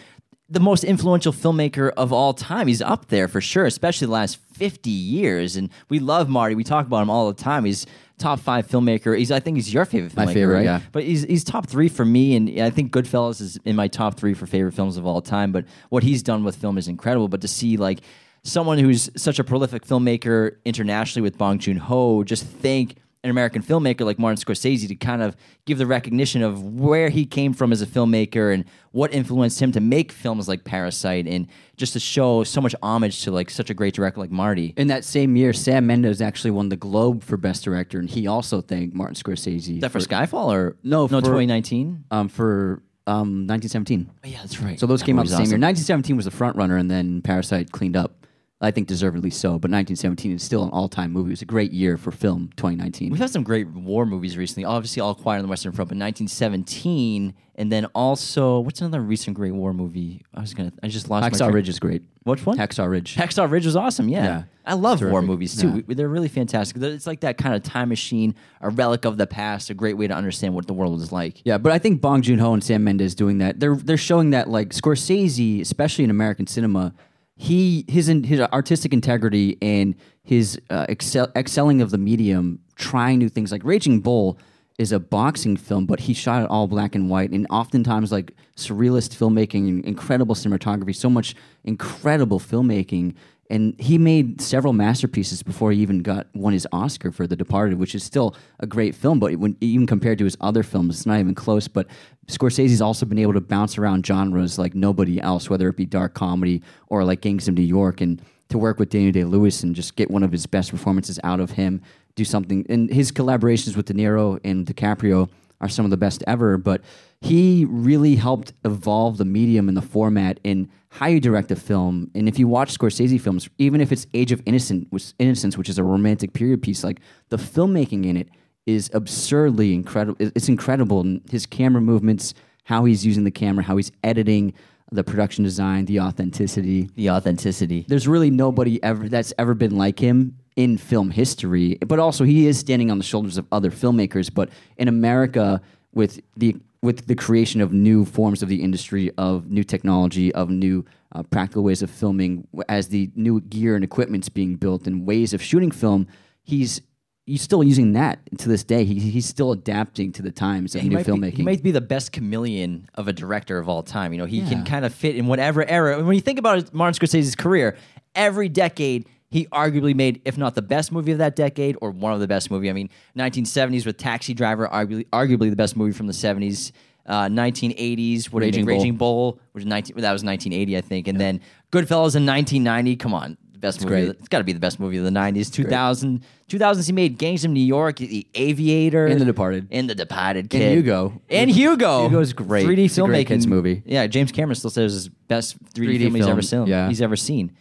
the most influential filmmaker of all time. He's up there for sure, especially the last 50 years. And we love Marty. We talk about him all the time. He's top five filmmaker. He's I think he's your favorite filmmaker, My favorite, right? yeah. But he's he's top three for me, and I think Goodfellas is in my top three for favorite films of all time. But what he's done with film is incredible. But to see like someone who's such a prolific filmmaker internationally with Bong Joon Ho, just thank an American filmmaker like Martin Scorsese to kind of give the recognition of where he came from as a filmmaker and what influenced him to make films like Parasite, and just to show so much homage to like such a great director like Marty. In that same year, Sam Mendes actually won the Globe for Best Director, and he also thanked Martin Scorsese Is that for Skyfall or No, no 2019? um, for um, 1917. Oh, yeah, that's right. So those That came out the same year. 1917 was the front runner, and then Parasite cleaned up. I think deservedly so. But 1917 is still an all-time movie. It was a great year for film. 2019. We've had some great war movies recently. Obviously, All Quiet on the Western Front, but 1917, and then also what's another recent great war movie? I was gonna, I just lost. my Hacksaw Ridge is great. Which one? Hacksaw Ridge. Hacksaw Ridge was awesome. Yeah, Yeah. I love war movies too. Yeah. We- They're really fantastic. It's like that kind of time machine, a relic of the past, a great way to understand what the world is like. Yeah, but I think Bong Joon Ho and Sam Mendes doing that. They're they're showing that like Scorsese, especially in American cinema, he his his artistic integrity and his uh, excel, excelling of the medium, trying new things like Raging Bull is a boxing film, but he shot it all black and white, and oftentimes like surrealist filmmaking, incredible cinematography, so much incredible filmmaking. And he made several masterpieces before he even got won his Oscar for The Departed, which is still a great film. But when, even compared to his other films, it's not even close. But Scorsese's also been able to bounce around genres like nobody else, whether it be dark comedy or like Gangs of New York, and to work with Daniel Day Lewis and just get one of his best performances out of him, do something. And his collaborations with De Niro and DiCaprio are some of the best ever. But he really helped evolve the medium and the format in how you direct a film. And if you watch Scorsese films, even if it's Age of Innocent, which, Innocence, which is a romantic period piece, like the filmmaking in it is absurdly incredible. It's incredible. And his camera movements, how he's using the camera, how he's editing, the production design, the authenticity. The authenticity. There's really nobody ever that's ever been like him in film history. But also, he is standing on the shoulders of other filmmakers. But in America, with the with the creation of new forms of the industry, of new technology, of new uh, practical ways of filming, as the new gear and equipment's being built and ways of shooting film, he's he's still using that to this day. He, he's still adapting to the times of he new filmmaking. Be, he might be the best chameleon of a director of all time. You know, he Yeah. can kind of fit in whatever era. When you think about Martin Scorsese's career, every decade he arguably made, if not the best movie of that decade, or one of the best movie. I mean, 1970s with Taxi Driver, arguably, arguably the best movie from the 70s. Uh, 1980s, what Raging Raging, Bull. Raging Bull, which 19, that was 1980, I think, and then Goodfellas in 1990. Come on, the best movie. great. It's got to be the best movie of the 90s. 2000, 2000s, he made Gangs of New York, The Aviator, And The Departed. and The Departed And Hugo. and Hugo. Hugo's great. 3D It's a filmmaking great kids movie. Yeah, James Cameron still says his best 3D, 3D film he's ever seen. yeah. He's ever seen.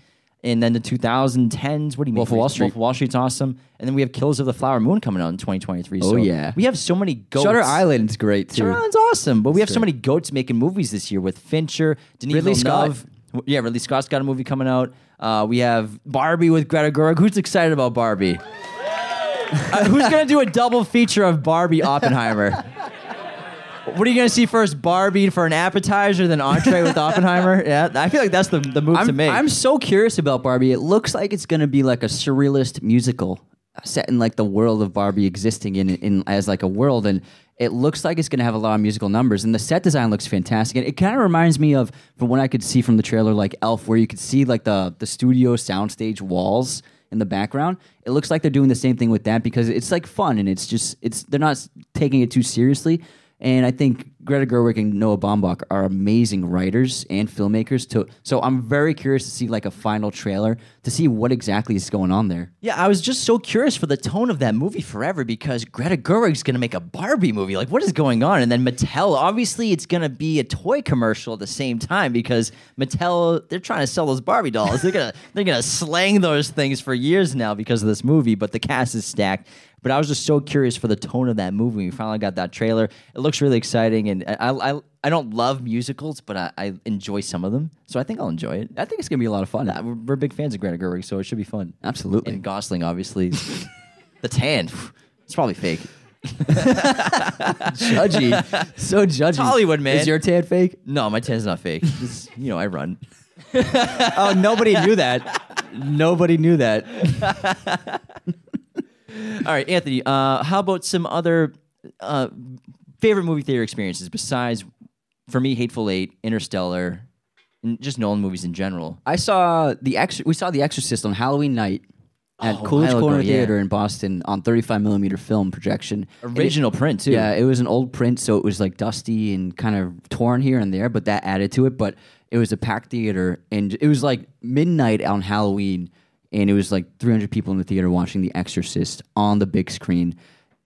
And then the 2010s, what do you mean? Wolf of Wall Street. Wolf of Wall Street's awesome. And then we have Kills of the Flower Moon coming out in 2023. Oh, so yeah. we have so many goats. Shutter Island's great too. Shutter Island's awesome, but we have so many goats making movies this year with Fincher, Denis Ridley Villeneuve. Yeah, Ridley Scott's got a movie coming out. Uh, we have Barbie with Greta Gerwig. Who's excited about Barbie? Uh, who's gonna do a double feature of Barbie Oppenheimer? What are you gonna see first, Barbie for an appetizer, then entree with Oppenheimer? Yeah, I feel like that's the, the move to I'm, make. I'm so curious about Barbie. It looks like it's going to be like a surrealist musical set in like the world of Barbie existing in, in as like a world and it looks like it's going to have a lot of musical numbers and the set design looks fantastic and it kind of reminds me of from what I could see from the trailer like Elf where you could see like the the studio soundstage walls in the background it looks like they're doing the same thing with that because it's like fun and it's just it's they're not taking it too seriously and I think Greta Gerwig and Noah Baumbach are amazing writers and filmmakers. To so I'm very curious to see like a final trailer to see what exactly is going on there. Yeah, I was just so curious for the tone of that movie forever because Greta Gerwig's going to make a Barbie movie. Like, what is going on? And then Mattel, obviously, it's going to be a toy commercial at the same time because Mattel, they're trying to sell those Barbie dolls. They're gonna they're gonna slang those things for years now because of this movie. But the cast is stacked. But I was just so curious for the tone of that movie. We finally got that trailer. It looks really exciting, I I, I don't love musicals, but I, I enjoy some of them. So I think I'll enjoy it. I think it's gonna be a lot of fun. Uh, We're, we're big fans of Greta Gerwig, so it should be fun. Absolutely. And Gosling, obviously. the tan. It's probably fake. judgy, so judgy. Hollywood, man. Is your tan fake? No, my tan's not fake. Just, you know, I run. oh, nobody knew that. Nobody knew that. All right, Anthony. Uh, how about some other uh, favorite movie theater experiences besides, for me, Hateful Eight, Interstellar, and just Nolan movies in general? I saw the ex- we saw the Exorcist on Halloween night at Oh, a Coolidge while ago, Corner yeah. Theater in Boston on 35 millimeter film projection. And it- Original print too. Yeah, it was an old print, so it was like dusty and kind of torn here and there, but that added to it. But it was a packed theater, and it was like midnight on Halloween, and it was like 300 people in the theater watching The Exorcist on the big screen.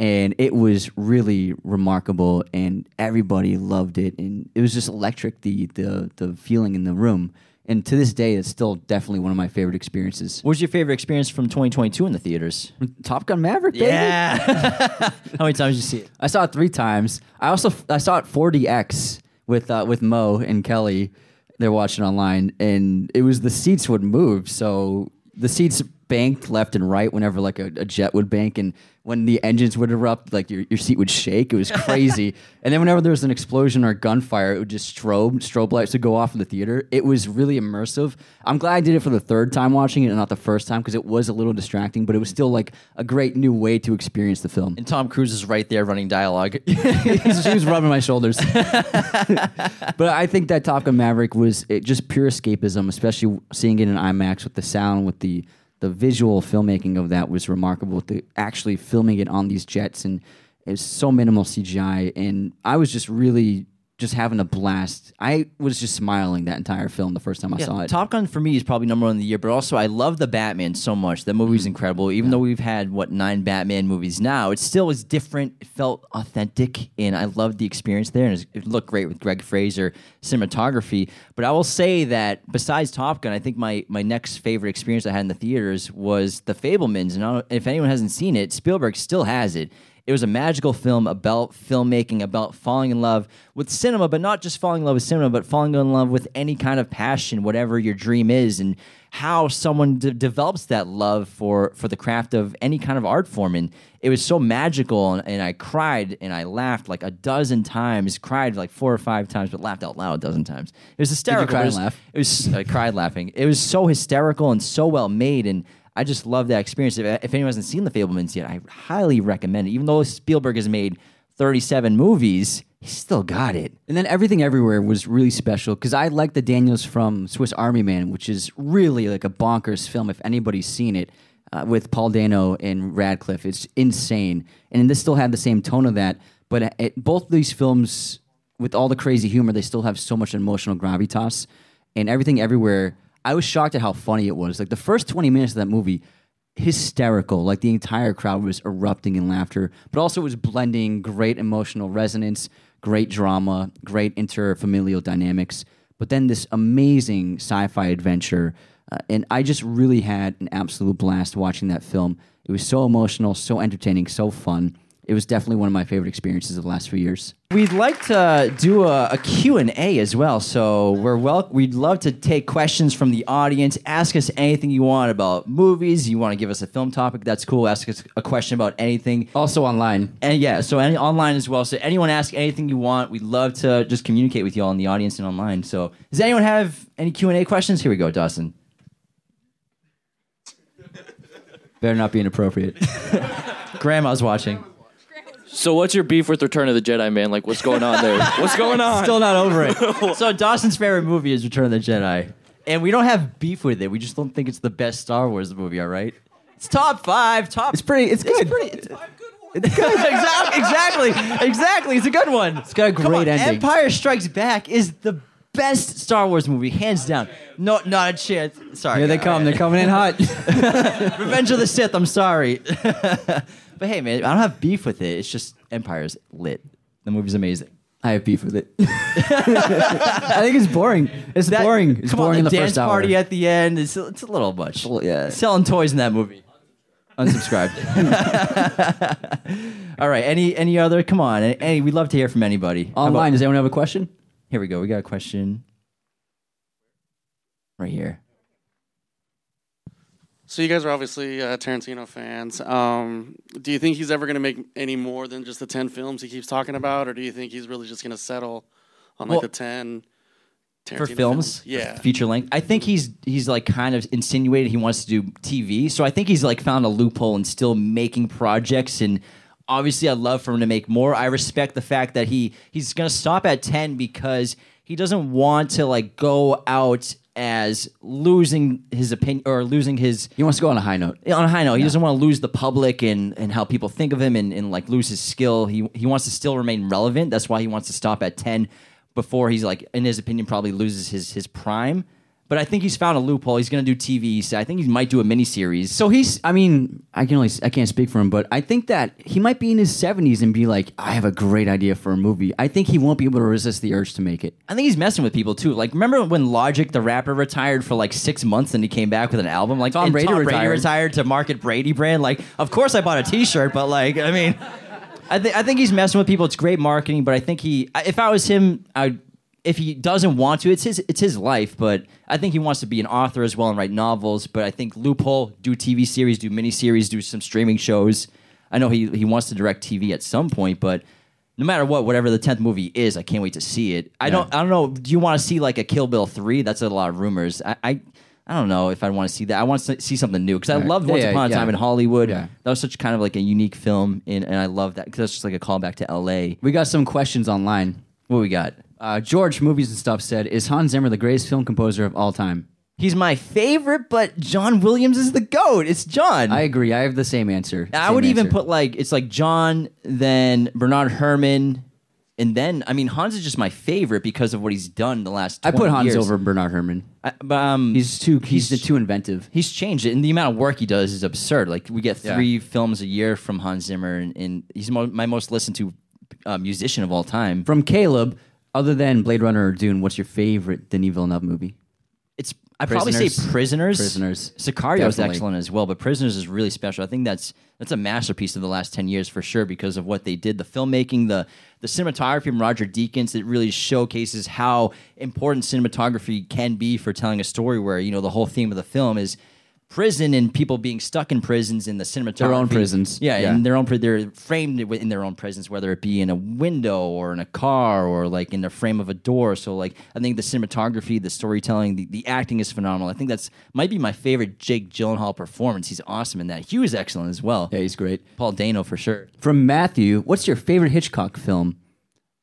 And it was really remarkable, and everybody loved it, and it was just electric. The the the feeling in the room, and to this day, it's still definitely one of my favorite experiences. What was your favorite experience from 2022 in the theaters? Top Gun Maverick, baby. Yeah. How many times did you see it? I saw it three times. I also I saw it 4DX with uh, with Mo and Kelly. They're watching online, and it was the seats would move, so the seats banked left and right whenever like a, a jet would bank, and when the engines would erupt, like your, your seat would shake. It was crazy. and then whenever there was an explosion or gunfire, it would just strobe strobe lights would go off in the theater. It was really immersive. I'm glad I did it for the third time watching it and not the first time because it was a little distracting, but it was still like a great new way to experience the film. And Tom Cruise is right there running dialogue. He's- he was rubbing my shoulders. but I think that Top Gun Maverick was it, just pure escapism, especially seeing it in IMAX with the sound, with the the visual filmmaking of that was remarkable. The actually filming it on these jets, and it was so minimal CGI, and I was just really just having a blast. I was just smiling that entire film the first time I saw it. Top Gun for me is probably number one of the year, but also I love the Batman so much. That movie's Mm. incredible. Even though we've had what nine Batman movies now, it still was different. It felt authentic, and I loved the experience there. And it looked great with Greig Fraser cinematography. But I will say that besides Top Gun, I think my my next favorite experience I had in the theaters was The Fabelmans. And I don't- if anyone hasn't seen it, Spielberg still has it. It was a magical film about filmmaking, about falling in love with cinema, but not just falling in love with cinema, but falling in love with any kind of passion, whatever your dream is, and how someone de- develops that love for for the craft of any kind of art form. And it was so magical, and, and I cried and I laughed like a dozen times, cried like four or five times, but laughed out loud a dozen times. It was hysterical. cry It and laugh? It was I cried laughing. It was so hysterical and so well made, and I just love that experience. If, if anyone hasn't seen The Fabelmans yet, I highly recommend it. Even though Spielberg has made 37 movies, he still got it. And then everything everywhere was really special because I like the Daniels from Swiss Army Man, which is really like a bonkers film. If anybody's seen it uh, with Paul Dano and Radcliffe, it's insane. And this still had the same tone of that, but it, both these films, with all the crazy humor, they still have so much emotional gravitas. And everything everywhere, I was shocked at how funny it was. Like the first twenty minutes of that movie hysterical. Like the entire crowd was erupting in laughter, but also it was blending great emotional resonance, great drama, great interfamilial dynamics. But then this amazing sci-fi adventure, uh, and I just really had an absolute blast watching that film. It was so emotional, so entertaining, so fun. It was definitely one of my favorite experiences of the last few years. We'd like to do a, a Q&A as well. So we're well we'd love to take questions from the audience. Ask us anything you want about movies. You want to give us a film topic, that's cool. Ask us a question about anything. Also online. And yeah, so any online as well. So anyone ask anything you want. We'd love to just communicate with you all in the audience and online. So does anyone have any Q and A questions? Here we go, Dawson. Better not be inappropriate. Grandma's watching. So what's your beef with Return of the Jedi, man? Like, what's going on there? What's going on? Still not over it. so Dawson's favorite movie is Return of the Jedi, and we don't have beef with it. We just don't think it's the best Star Wars movie. All right, it's top five. Top. It's pretty. It's good. It's pretty. It's exactly, exactly, exactly. It's a good one. It's got a great ending. Empire Strikes Back is the best Star Wars movie, hands down. No, not a chance. Sorry. Here they come. They're coming in hot. Revenge of the Sith. I'm sorry, but hey, man, I don't have beef with it. It's just Empire's lit. The movie's amazing. I have beef with it. I think it's boring. It's That- boring. It's come boring on, in the dance first hour. party at the end. It's, it's a little much. Well, yeah. Selling toys in that movie. Unsubscribed. All right. Any any other? Come on. Any, we'd love to hear from anybody. How about- Online, does anyone have a question? Here we go. We got a question. Right here. So you guys are obviously uh, Tarantino fans. Um, do you think he's ever going to make any more than just the ten films he keeps talking about, or do you think he's really just going to settle on like Well, the ten for Tarantino films, Yeah. feature length. I think he's he's like kind of insinuated he wants to do TV. So I think he's like found a loophole and still making projects. And obviously, I'd love for him to make more. I respect the fact that he he's gonna stop at ten because he doesn't want to like go out as losing his opinion or losing his He wants to go on a high note. on a high note. He doesn't want to lose the public and, and how people think of him and, and like lose his skill. He he wants to still remain relevant. That's why he wants to stop at ten before he's like, in his opinion, probably loses his his prime. But I think he's found a loophole. He's going to do TV. So I think he might do a miniseries. So he's. I mean, I can only. I can't speak for him, but I think that he might be in his seventies and be like, "I have a great idea for a movie." I think he won't be able to resist the urge to make it. I think he's messing with people too. Like, remember when Logic, the rapper, retired for like six months and he came back with an album? Like, Tom Brady Tom Brady retired. retired to market Brady brand. Like, of course I bought a T-shirt, but like, I mean, I think I think he's messing with people. It's great marketing, but I think he, if I was him, I'd if he doesn't want to, it's his it's his life. But I think he wants to be an author as well and write novels. But I think loophole, do TV series, do miniseries, do some streaming shows. I know he he wants to direct TV at some point, but no matter what, whatever the tenth movie is, I can't wait to see it. I don't I don't know. Do you want to see like a Kill Bill three? That's a lot of rumors. I. I I don't know if I want to see that. I want to see something new because I loved Once Yeah, Upon a yeah. Time in Hollywood. Yeah. That was such kind of like a unique film, and, and I love that because that's just like a callback to L.A. We got some questions online. What we got? Uh, George, movies and stuff, said, "Is Hans Zimmer the greatest film composer of all time?" He's my favorite, but John Williams is the goat. It's John. I agree. I have the same answer. I Same would even answer. put like it's like John, then Bernard Herrmann, and then I mean Hans is just my favorite because of what he's done the last. I 20 put Hans years. over Bernard Herrmann. I, but, um, He's too. He's, he's- too inventive. he's changed it, and the amount of work he does is absurd. Like we get Yeah. three films a year from Hans Zimmer, and, and he's mo- my most listened to uh, musician of all time. From Caleb, other than Blade Runner or Dune, what's your favorite Denis Villeneuve movie? It's I probably say Prisoners. Prisoners. Prisoners. Sicario is Definitely. excellent as well, but Prisoners is really special. I think that's that's a masterpiece of the last ten years for sure because of what they did, the filmmaking, the the cinematography from Roger Deakins. It really showcases how important cinematography can be for telling a story. Where you know the whole theme of the film is prison and people being stuck in prisons in the cinematography. Their own prisons. Yeah, Yeah. in their own. They're framed in their own prisons, whether it be in a window or in a car or like in the frame of a door. So like, I think the cinematography, the storytelling, the, the acting is phenomenal. I think that's might be my favorite Jake Gyllenhaal performance. He's awesome in that. Hugh is excellent as well. Yeah, he's great. Paul Dano for sure. From Matthew, what's your favorite Hitchcock film?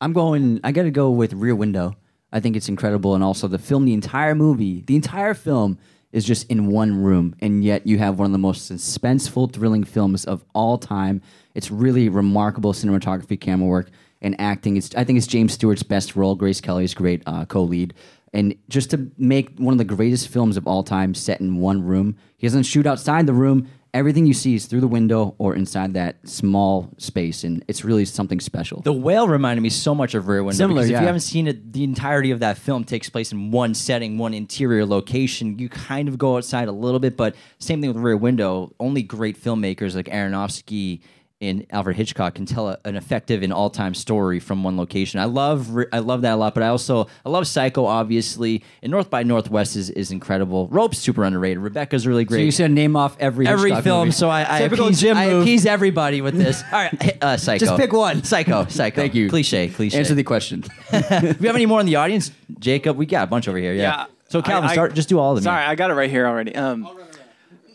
I'm going. I got to go with Rear Window. I think it's incredible, and also the film, the entire movie, the entire film is just in one room, and yet you have one of the most suspenseful, thrilling films of all time. It's really remarkable cinematography, camera work, and acting. It's I think it's James Stewart's best role. Grace Kelly's great uh, co-lead, and just to make one of the greatest films of all time set in one room. He doesn't shoot outside the room everything you see is through the window or inside that small space, and it's really something special. The Whale reminded me so much of Rear Window. Similar, because if you haven't seen it, the entirety of that film takes place in one setting, one interior location. You kind of go outside a little bit, but same thing with Rear Window. Only great filmmakers like Aronofsky and Alfred Hitchcock can tell a, an effective and all-time story from one location. I love I love that a lot, but I also I love Psycho obviously, and North by Northwest is, is incredible. Rope's super underrated. Rebecca's really great. so great you said name off every every Hitchcock film, movie. so I, I, Typical appease, Jim I appease everybody with this. All right, uh, Psycho. Just pick one. Psycho, Psycho. Thank you. Cliche, cliche. Answer the question. Do we have any more in the audience? Jacob, we got a bunch over here. Yeah. Yeah. So Calvin, I- I- start. Just do all of them. Sorry, yeah. I got it right here already. Um,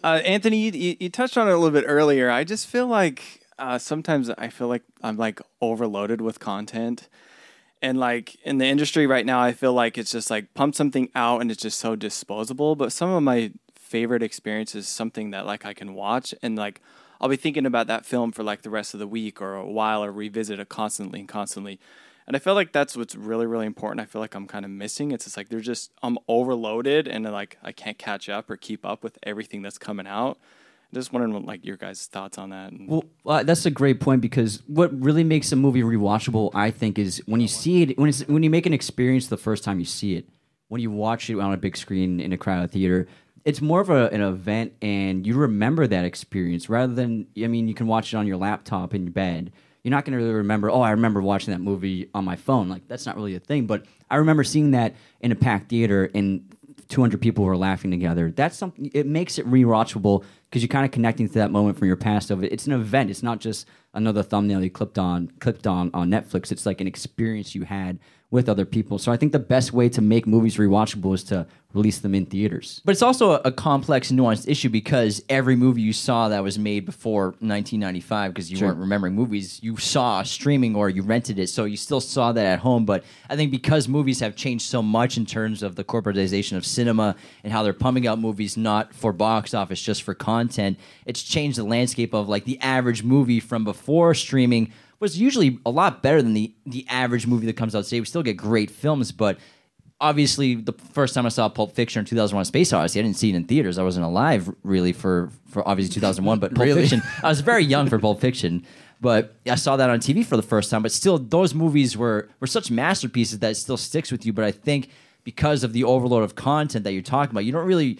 uh, Anthony, you, you, you touched on it a little bit earlier. I just feel like uh, sometimes I feel like I'm like overloaded with content. And like in the industry right now, I feel like it's just like pump something out and it's just so disposable. But some of my favorite experiences, something that like I can watch and like I'll be thinking about that film for like the rest of the week or a while or revisit it constantly and constantly. And I feel like that's what's really, really important. I feel like I'm kind of missing. It's just like they're just I'm overloaded and like I can't catch up or keep up with everything that's coming out. Just wondering like your guys' thoughts on that. Well, uh, that's a great point because what really makes a movie rewatchable, I think, is when you see it when it's when you make an experience the first time you see it. When you watch it on a big screen in a crowded theater, it's more of a, an event, and you remember that experience rather than I mean, you can watch it on your laptop in your bed. You're not going to really remember. Oh, I remember watching that movie on my phone. Like that's not really a thing. But I remember seeing that in a packed theater and 200 people were laughing together. That's something. It makes it rewatchable because you're kind of connecting to that moment from your past. Of it, it's an event. It's not just another thumbnail you clipped on, clipped on on Netflix. It's like an experience you had with other people. So I think the best way to make movies rewatchable is to release them in theaters. But it's also a, a complex, nuanced issue because every movie you saw that was made before 1995, because you Sure. weren't remembering movies, you saw streaming or you rented it, so you still saw that at home. But I think because movies have changed so much in terms of the corporatization of cinema and how they're pumping out movies not for box office, just for content, it's changed the landscape of like the average movie from before streaming was usually a lot better than the the average movie that comes out today. We still get great films, but obviously the first time I saw Pulp Fiction in 2001 Space Odyssey, I didn't see it in theaters. I wasn't alive really for, for obviously 2001, but Pulp Really? Fiction, I was very young for Pulp Fiction. But I saw that on TV for the first time. But still, those movies were, were such masterpieces that it still sticks with you. But I think because of the overload of content that you're talking about, you don't really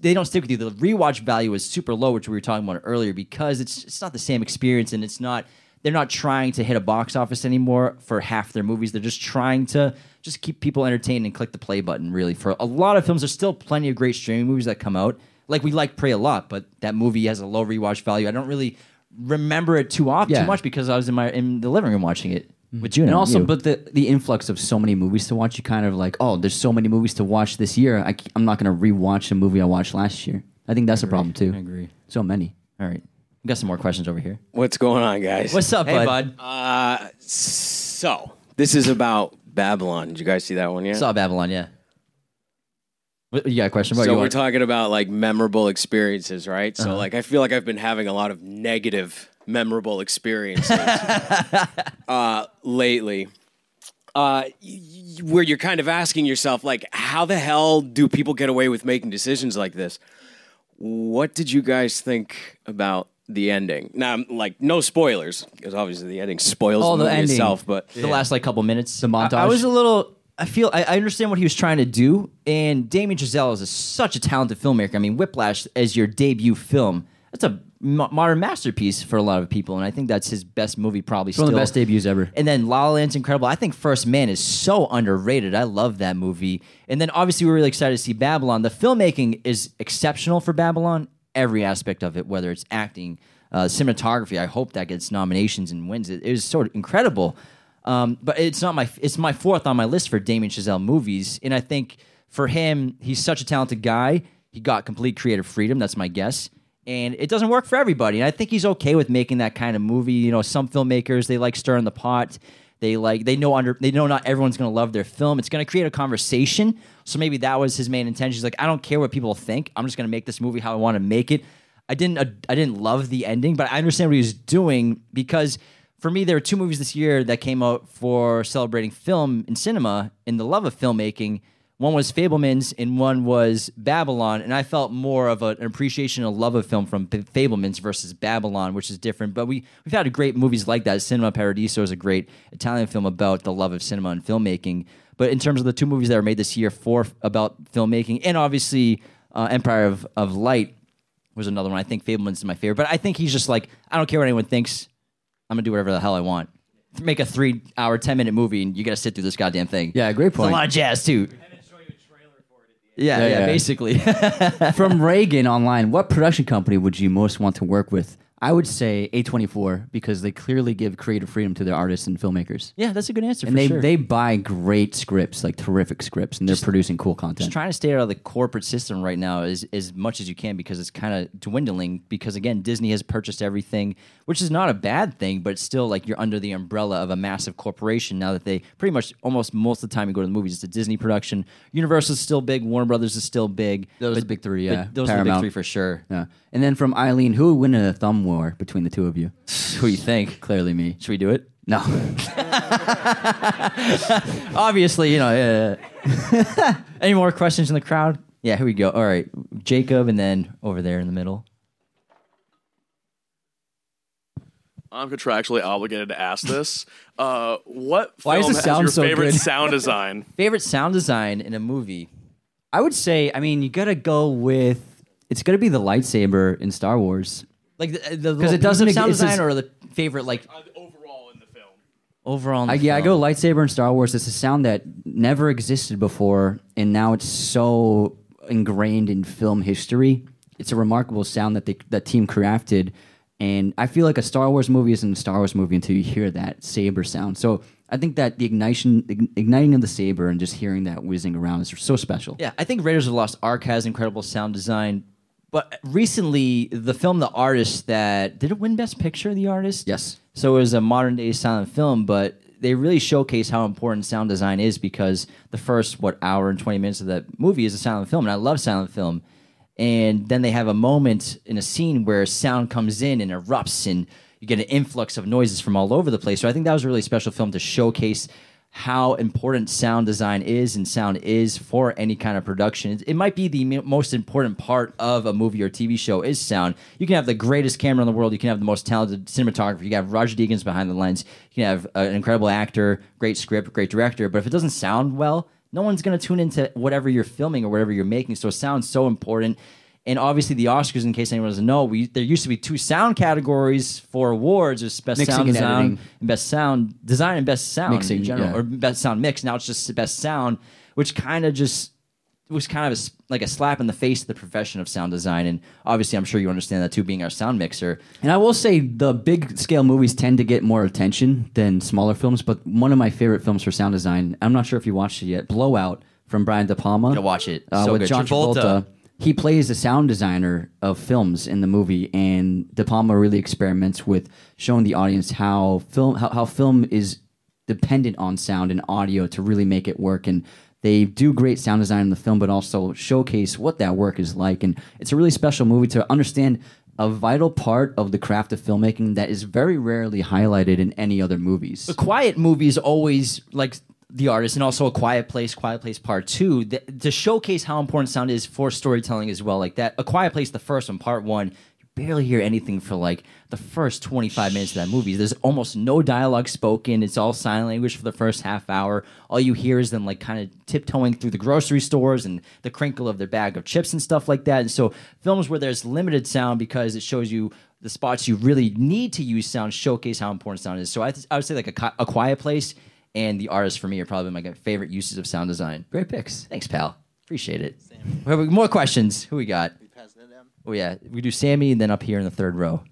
they don't stick with you. The rewatch value is super low, which we were talking about earlier, because it's it's not the same experience and it's not they're not trying to hit a box office anymore for half their movies. They're just trying to just keep people entertained and click the play button. Really, for a lot of films, there's still plenty of great streaming movies that come out. Like we like Prey a lot, but that movie has a low rewatch value. I don't really remember it too often, Yeah. too much because I was in my in the living room watching it mm-hmm. with Juno. And also, you. but the the influx of so many movies to watch, you kind of like, oh, there's so many movies to watch this year. I, am not going to rewatch a movie I watched last year. I think that's a problem too. I agree. So many. All right, we got some more questions over here. What's going on, guys? What's up, Hey, bud? bud. Uh, so this is about Babylon. Did you guys see that one yet? Saw Babylon, yeah. What, you got a question? What, so you we're want- talking about like memorable experiences, right? So Uh-huh. like I feel like I've been having a lot of negative memorable experiences uh, lately. Uh, y- y- where you're kind of asking yourself, like, how the hell do people get away with making decisions like this? What did you guys think about the ending? Now, I'm, like, no spoilers, because obviously the ending spoils Oh, the the movie ending. itself. But the last like couple minutes. The montage. I, I was a little. I feel I, I understand what he was trying to do, and Damien Chazelle is a, such a talented filmmaker. I mean, Whiplash as your debut film, that's a mo- modern masterpiece for a lot of people, and I think that's his best movie, probably. One of the best debuts ever. And then La La Land's incredible. I think First Man is so underrated. I love that movie. And then obviously we're really excited to see Babylon. The filmmaking is exceptional for Babylon. Every aspect of it, whether it's acting, uh, cinematography. I hope that gets nominations and wins. It, it was sort of incredible. Um, but it's not my it's my fourth on my list for Damien Chazelle movies. And I think for him, he's such a talented guy. He got complete creative freedom. That's my guess and it doesn't work for everybody. And I think he's okay with making that kind of movie. You know, some filmmakers they like stirring the pot. They like they know under they know not everyone's going to love their film. It's going to create a conversation. So maybe that was his main intention. He's like, I don't care what people think. I'm just going to make this movie how I want to make it. I didn't uh, I didn't love the ending, but I understand what he was doing because for me there were two movies this year that came out for celebrating film and cinema and the love of filmmaking. One was Fabelmans and one was Babylon, and I felt more of a, an appreciation and love of film from Fabelmans versus Babylon, which is different. But we we've had great movies like that. Cinema Paradiso is a great Italian film about the love of cinema and filmmaking. But in terms of the two movies that were made this year for about filmmaking, and obviously uh, Empire of, of Light was another one. I think Fabelmans is my favorite, but I think he's just like I don't care what anyone thinks. I'm gonna do whatever the hell I want. Make a three hour, ten minute movie, and you gotta sit through this goddamn thing. Yeah, great point. It's a point. lot of jazz too. Yeah, yeah, Yeah, yeah. basically. From Reagan online, what production company would you most want to work with? I would say A24 because they clearly give creative freedom to their artists and filmmakers. yeah, that's a good answer And for they, sure. they buy great scripts, like terrific scripts, and they're producing cool content. just trying to stay out of the corporate system right now as as much as you can because it's kind of dwindling. Because again, Disney has purchased everything, which is not a bad thing, but it's still like you're under the umbrella of a massive corporation now that they pretty much almost most of the time you go to the movies, it's a Disney production. Universal is still big, Warner Brothers is still big. Those are the big three, yeah. those are the big three for sure. yeah. And then from Eileen, who would win in a thumb war between the two of you? Who do you think? Clearly me. Should we do it? No. Obviously, you know. Uh, any more questions in the crowd? Yeah, here we go. All right, Jacob, and then over there in the middle. I'm contractually obligated to ask this. Uh, what Why does film it has sound your so favorite good? sound design? Favorite sound design in a movie? I would say, I mean, you gotta go with. It's gonna be the lightsaber in Star Wars. Like the, uh, the 'Cause it doesn't- sound it's design just- or the favorite like uh, overall in the film. overall. in the I, yeah, I film? go lightsaber in Star Wars. It's a sound that never existed before, and now it's so ingrained in film history. It's a remarkable sound that they, that team crafted, and I feel like a Star Wars movie isn't a Star Wars movie until you hear that saber sound. So I think that the ignition, ign- igniting of the saber, and just hearing that whizzing around is so special. Yeah, I think Raiders of the Lost Ark has incredible sound design. But recently, the film The Artist that did it win Best Picture? The Artist. Yes. So it was a modern day silent film, but they really showcase how important sound design is because the first what hour and twenty minutes of that movie is a silent film, and I love silent film. And then they have a moment in a scene where sound comes in and erupts, and you get an influx of noises from all over the place. So I think that was a really special film to showcase how important sound design is and sound is for any kind of production. It, might be the most important part of a movie or TV show is sound. You can have the greatest camera in the world. You can have the most talented cinematographer. You can have Roger Deakins behind the lens. You can have uh, an incredible actor, great script, great director. But if it doesn't sound well, no one's going to tune into whatever you're filming or whatever you're making. So sound's so important. And obviously, the Oscars, in case anyone doesn't know, we there used to be two sound categories for awards: there's best Mixing sound and design editing. and best sound design and best sound Mixing, in general, yeah. or best sound mix. Now it's just best sound, which kind of just was kind of a like a slap in the face to the profession of sound design. And obviously, I'm sure you understand that too, being our sound mixer. And I will say the big scale movies tend to get more attention than smaller films. But one of my favorite films for sound design, I'm not sure if you watched it yet, Blowout from Brian De Palma. Gotta watch it. Uh, So with good. John Travolta. Travolta. He plays the sound designer of films in the movie, and De Palma really experiments with showing the audience how film how, how film is dependent on sound and audio to really make it work. And they do great sound design in the film, but also showcase what that work is like. And it's a really special movie to understand a vital part of the craft of filmmaking that is very rarely highlighted in any other movies. The quiet movies always like the artist, and also a quiet place, quiet place part two, to showcase how important sound is for storytelling as well. Like that, a quiet place, the first one, part one, you barely hear anything for like the first 25 minutes of that movie. There's almost no dialogue spoken. It's all sign language for the first half hour. All you hear is them like kind of tiptoeing through the grocery stores and the crinkle of their bag of chips and stuff like that. And so films where there's limited sound because it shows you the spots you really need to use sound showcase how important sound is. So I, th- I would say like a, a quiet place and the artist for me are probably my favorite uses of sound design. Great picks. Thanks, pal. Appreciate it. We have More questions. Who we got? Oh yeah, we do Sammy and then up here in the third row.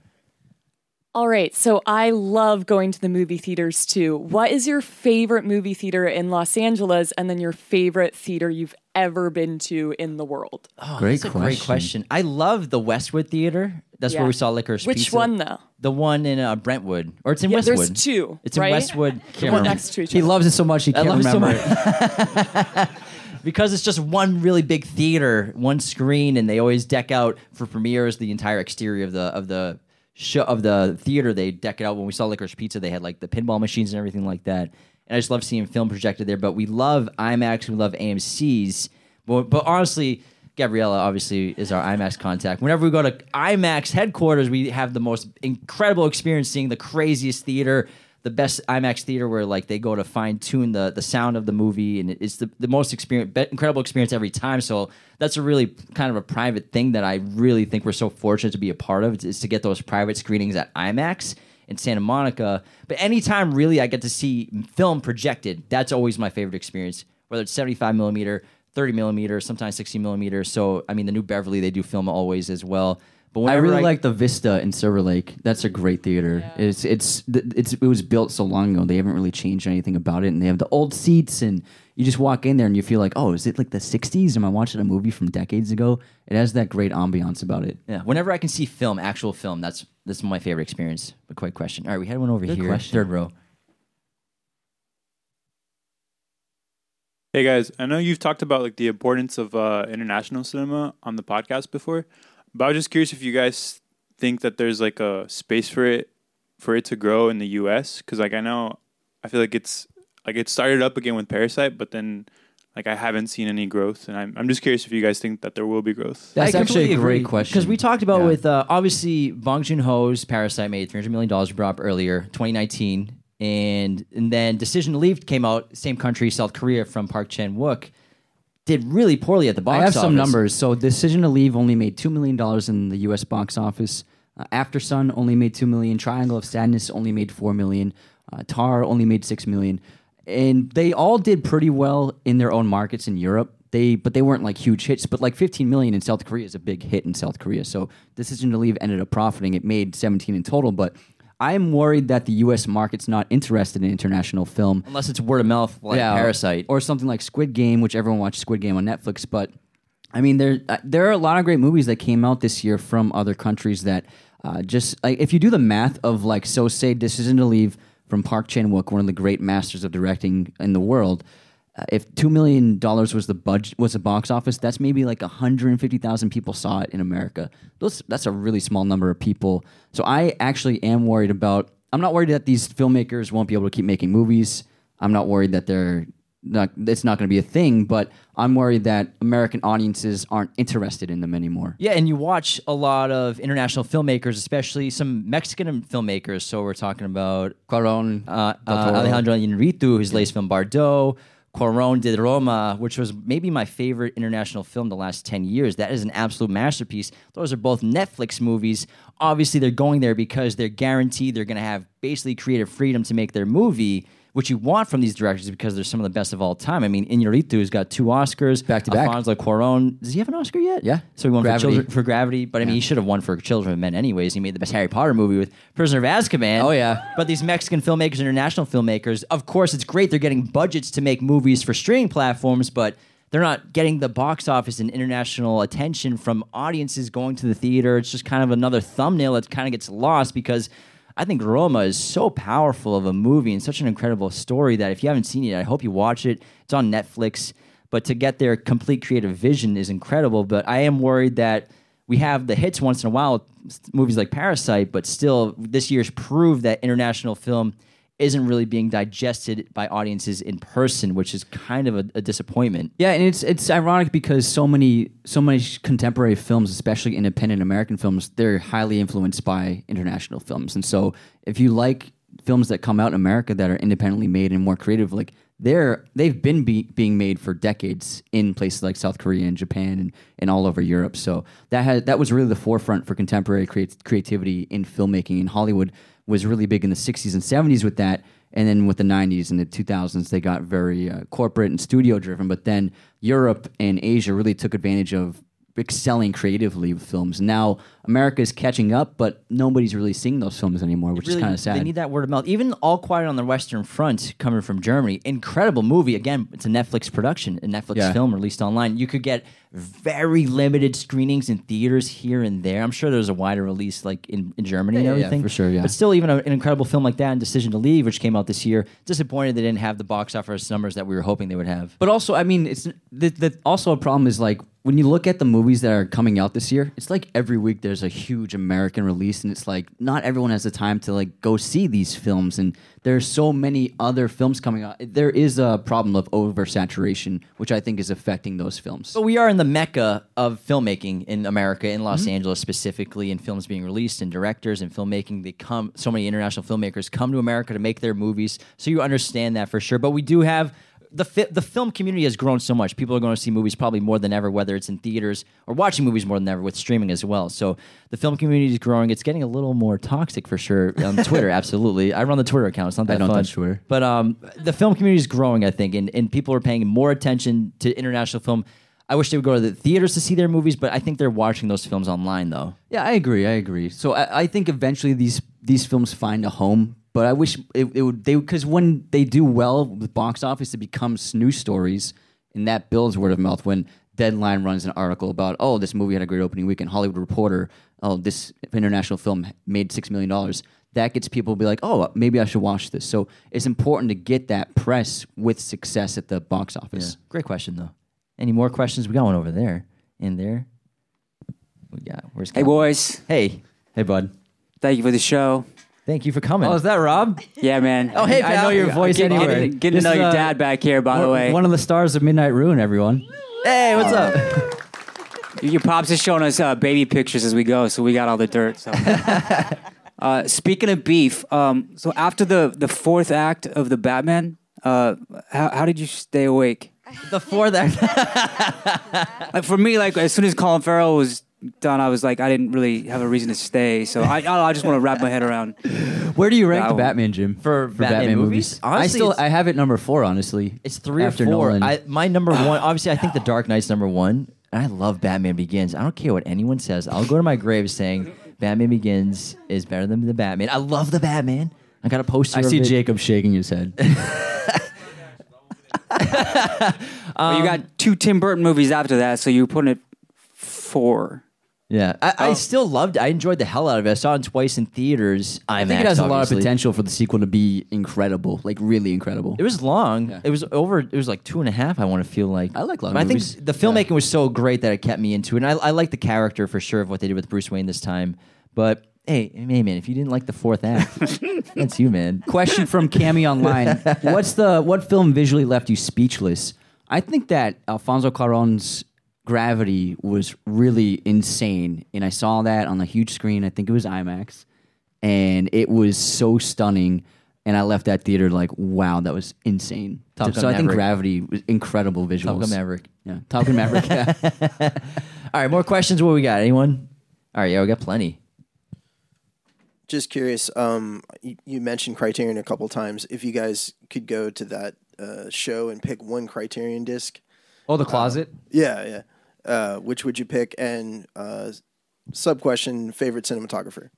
All right, so I love going to the movie theaters too. What is your favorite movie theater in Los Angeles and then your favorite theater you've ever been to in the world? Oh, great That's question. a great question. I love the Westwood Theater. That's Yeah. where we saw Licorice Pizza. Which Pizza. one though? The one in uh, Brentwood, or it's in Yeah, Westwood. there's two, It's in right? Westwood. The Can't one next to each He loves it so much he can't love it so remember. much. because it's just one really big theater, one screen, and they always deck out for premieres the entire exterior of the of the show of the theater. They deck it out. When we saw Licorice Pizza, they had like the pinball machines and everything like that. And I just love seeing film projected there. But we love IMAX, we love AMC's. But, but honestly, Gabriella obviously is our IMAX contact. Whenever we go to IMAX headquarters, we have the most incredible experience seeing the craziest theater the best IMAX theater where like they go to fine tune the the sound of the movie and it's the, the most experience incredible experience every time. So that's a really kind of a private thing that I really think we're so fortunate to be a part of is to get those private screenings at IMAX in Santa Monica. But anytime really I get to see film projected, that's always my favorite experience. Whether it's 75 millimeter, 30 millimeter, sometimes 60 millimeter. So I mean the new Beverly they do film always as well. But I whenever really like the Vista in Silver Lake. That's a great theater. It's it's it's it was built so long ago. They haven't really changed anything about it, and they have the old seats, and you just walk in there and you feel like, oh, is it like the '60s? Am I watching a movie from decades ago? It has that great ambiance about it. Yeah, whenever I can see film, actual film, that's that's my favorite experience. But quick question. All right, we had one over Good here, question. third row. Hey guys, I know you've talked about like the importance of uh, international cinema on the podcast before, but I was just curious if you guys think that there's like a space for it for it to grow in the U.S. Because like I know, I feel like it's like it started up again with Parasite, but then like I haven't seen any growth, and I'm I'm just curious if you guys think that there will be growth. That's I actually a completely great question. because we talked about Yeah. with uh, obviously Bong Joon Ho's Parasite made three hundred million dollars. Brought up earlier, twenty nineteen, and and then Decision to Leave came out, same country, South Korea, from Park Chan Wook. Did really poorly at the box I have some numbers. So, Decision to Leave only made two million dollars in the U.S. box office. Uh, Aftersun only made two million. Triangle of Sadness only made four million. Uh, Tar only made six million, and they all did pretty well in their own markets in Europe. They, but they weren't like huge hits. But like 15 million in South Korea is a big hit in South Korea. So, Decision to Leave ended up profiting. It made 17 in total, but. I'm worried that the U.S. market's not interested in international film unless it's word of mouth like Parasite. or something like Squid Game, which everyone watched Squid Game on Netflix. But I mean, there uh, there are a lot of great movies that came out this year from other countries that uh, just like if you do the math of like so say Decision to Leave from Park Chan Wook, one of the great masters of directing in the world. Uh, if two million dollars was the budget was the box office, that's maybe like hundred and fifty thousand people saw it in America. Those that's a really small number of people. So I actually am worried about. I'm not worried that these filmmakers won't be able to keep making movies. I'm not worried that they're not. It's not going to be a thing. But I'm worried that American audiences aren't interested in them anymore. Yeah, and you watch a lot of international filmmakers, especially some Mexican filmmakers. So we're talking about Cuarón, uh, uh, Alejandro Iñárritu, his latest film Bardo, Cuarón did Roma, which was maybe my favorite international film the last 10 years. That is an absolute masterpiece. Those are both Netflix movies. Obviously, they're going there because they're guaranteed they're going to have basically creative freedom to make their movie, which you want from these directors because they're some of the best of all time. I mean, Iñárritu has got two Oscars. Back to back. Alfonso Cuarón, does he have an Oscar yet? Yeah. So he won Gravity. for, children, for Gravity, but I mean, he should have won for Children of Men anyways. He made the best Harry Potter movie with Prisoner of Azkaban. Oh, yeah. But these Mexican filmmakers, international filmmakers, of course, it's great. They're getting budgets to make movies for streaming platforms, but they're not getting the box office and international attention from audiences going to the theater. It's just kind of another thumbnail that kind of gets lost because I think Roma is so powerful of a movie and such an incredible story that if you haven't seen it, I hope you watch it. It's on Netflix. But to get their complete creative vision is incredible. But I am worried that we have the hits once in a while, movies like Parasite, but still, this year's proved that international film isn't really being digested by audiences in person, which is kind of a, a disappointment. Yeah, and it's it's ironic because so many so many contemporary films, especially independent American films, they're highly influenced by international films. And so if you like films that come out in America that are independently made and more creative, like they're they've been be, being made for decades in places like South Korea and Japan and, and all over Europe. So that had that was really the forefront for contemporary creat- creativity in filmmaking. in Hollywood was really big in the 60s and 70s with that. And then with the 90s and the 2000s, they got very uh, corporate and studio driven. But then Europe and Asia really took advantage of excelling creatively with films. Now America is catching up, but nobody's really seeing those films anymore, which is kind of sad. They need that word of mouth. Even All Quiet on the Western Front, coming from Germany, incredible movie. Again, it's a Netflix production, a Netflix Yeah. film released online. You could get very limited screenings in theaters here and there. I'm sure there's a wider release like in, in Germany Yeah, and yeah, yeah, everything. for sure, yeah. But still, even a, an incredible film like that, and Decision to Leave, which came out this year, disappointed they didn't have the box office numbers that we were hoping they would have. But also, I mean, it's the, the also a problem is like when you look at the movies that are coming out this year, it's like every week there's a huge American release, and it's like not everyone has the time to like go see these films, and there's so many other films coming out. There is a problem of oversaturation, which I think is affecting those films. But we are in the mecca of filmmaking in America, in Mm-hmm. Los Angeles specifically, and films being released, and directors and filmmaking. They come, so many international filmmakers come to America to make their movies. So you understand that for sure. But we do have the fi- the film community has grown so much. People are going to see movies probably more than ever, whether it's in theaters or watching movies more than ever with streaming as well. So the film community is growing. It's getting a little more toxic for sure on Twitter. absolutely, I run the Twitter account. It's not that I don't fun. touch Twitter. But um, the film community is growing, I think, and, and people are paying more attention to international film. I wish they would go to the theaters to see their movies, but I think they're watching those films online, though. Yeah, I agree. I agree. So I, I think eventually these these films find a home, but I wish it, it would they because when they do well with box office, it becomes news stories, and that builds word of mouth. When Deadline runs an article about oh this movie had a great opening weekend, Hollywood Reporter oh this international film made six million dollars. That gets people to be like, oh, maybe I should watch this. So it's important to get that press with success at the box office. Great question, though. Any more questions? We got one over there. In there. We got. Where's Hey, Cal? boys. Hey. Hey, bud. Thank you for the show. Thank you for coming. Oh, is that Rob? Yeah, man. Oh, hey, I know your voice Getting, anywhere. getting, getting to This know is, your uh, dad back here, by the way. One of the stars of Midnight Ruin, everyone. Hey, what's up? Your pops is showing us uh, baby pictures as we go, so we got all the dirt. So. uh, speaking of beef, um, so after the, the fourth act of the Batman, uh, how, how did you stay awake? the fourth act. Like for me, like as soon as Colin Farrell was done, I was like, I didn't really have a reason to stay. So I, I, I just want to wrap my head around. Where do you rank the one. Batman, Jim? For Batman movies? I Honestly, still it's- I have it number four. Honestly, It's three After or four. Nolan. I, my number one, obviously, I think The Dark Knight's number one. And I love Batman Begins. I don't care what anyone says. I'll go to my grave saying Batman Begins is better than the Batman. I love the Batman. I got a poster. I of see it. Jacob shaking his head. But you got um, two Tim Burton movies after that, so you're putting it four. Yeah, I, I Oh. still loved. it. I enjoyed the hell out of it. I saw it twice in theaters. I think it has a lot of potential for the sequel to be incredible, like really incredible. It was long. It was over. It was like two and a half. I want to feel like. I like long But I movies. think the filmmaking was so great that it kept me into it. And I, I like the character for sure of what they did with Bruce Wayne this time. But hey, hey man, if you didn't like the fourth act, that's you, man. Question from Cami online: What's the what film visually left you speechless? I think that Alfonso Cuarón's Gravity was really insane, and I saw that on a huge screen. I think it was IMAX, and it was so stunning. and I left that theater like, wow, that was insane. Top so Gun I think Maverick. Gravity was incredible visuals. Top Gun Maverick. Yeah, Top Gun Maverick. yeah. All right, more questions. What we got? Anyone? All right, yeah, we got plenty. Just curious. Um, you, you mentioned Criterion a couple times. If you guys could go to that uh, show and pick one Criterion disc, Oh, the closet. yeah, yeah. Uh, which would you pick? And uh, sub question: favorite cinematographer.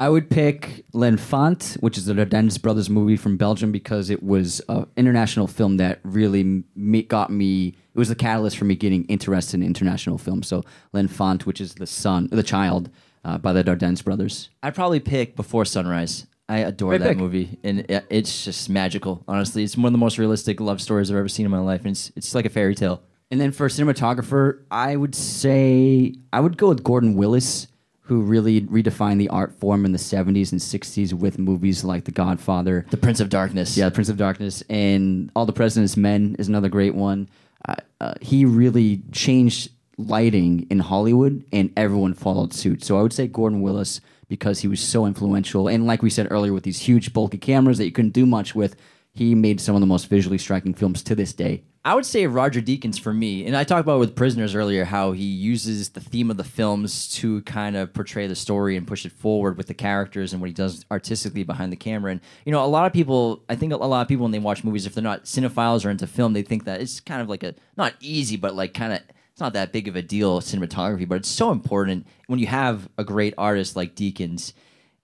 I would pick L'Enfant, which is the Dardenne brothers movie from Belgium, because it was an international film that really me, got me. It was the catalyst for me getting interested in international film. So L'Enfant, which is the son, the child, uh, by the Dardenne brothers. I'd probably pick Before Sunrise. I adore Great that pick. movie, and it- it's just magical. Honestly, it's one of the most realistic love stories I've ever seen in my life, and it's it's like a fairy tale. And then for cinematographer, I would say I would go with Gordon Willis, who really redefined the art form in the 70s and 60s with movies like The Godfather, The Prince of Darkness. Yeah, The Prince of Darkness, and All the President's Men is another great one. Uh, uh, he really changed lighting in Hollywood, and everyone followed suit. So I would say Gordon Willis because he was so influential, and like we said earlier, with these huge bulky cameras that you couldn't do much with, he made some of the most visually striking films to this day. I would say Roger Deakins for me, and I talked about with Prisoners earlier how he uses the theme of the films to kind of portray the story and push it forward with the characters and what he does artistically behind the camera. And you know, a lot of people, I think a lot of people when they watch movies, if they're not cinephiles or into film, they think that it's kind of like a not easy, but like kind of it's not that big of a deal cinematography, but it's so important when you have a great artist like Deakins.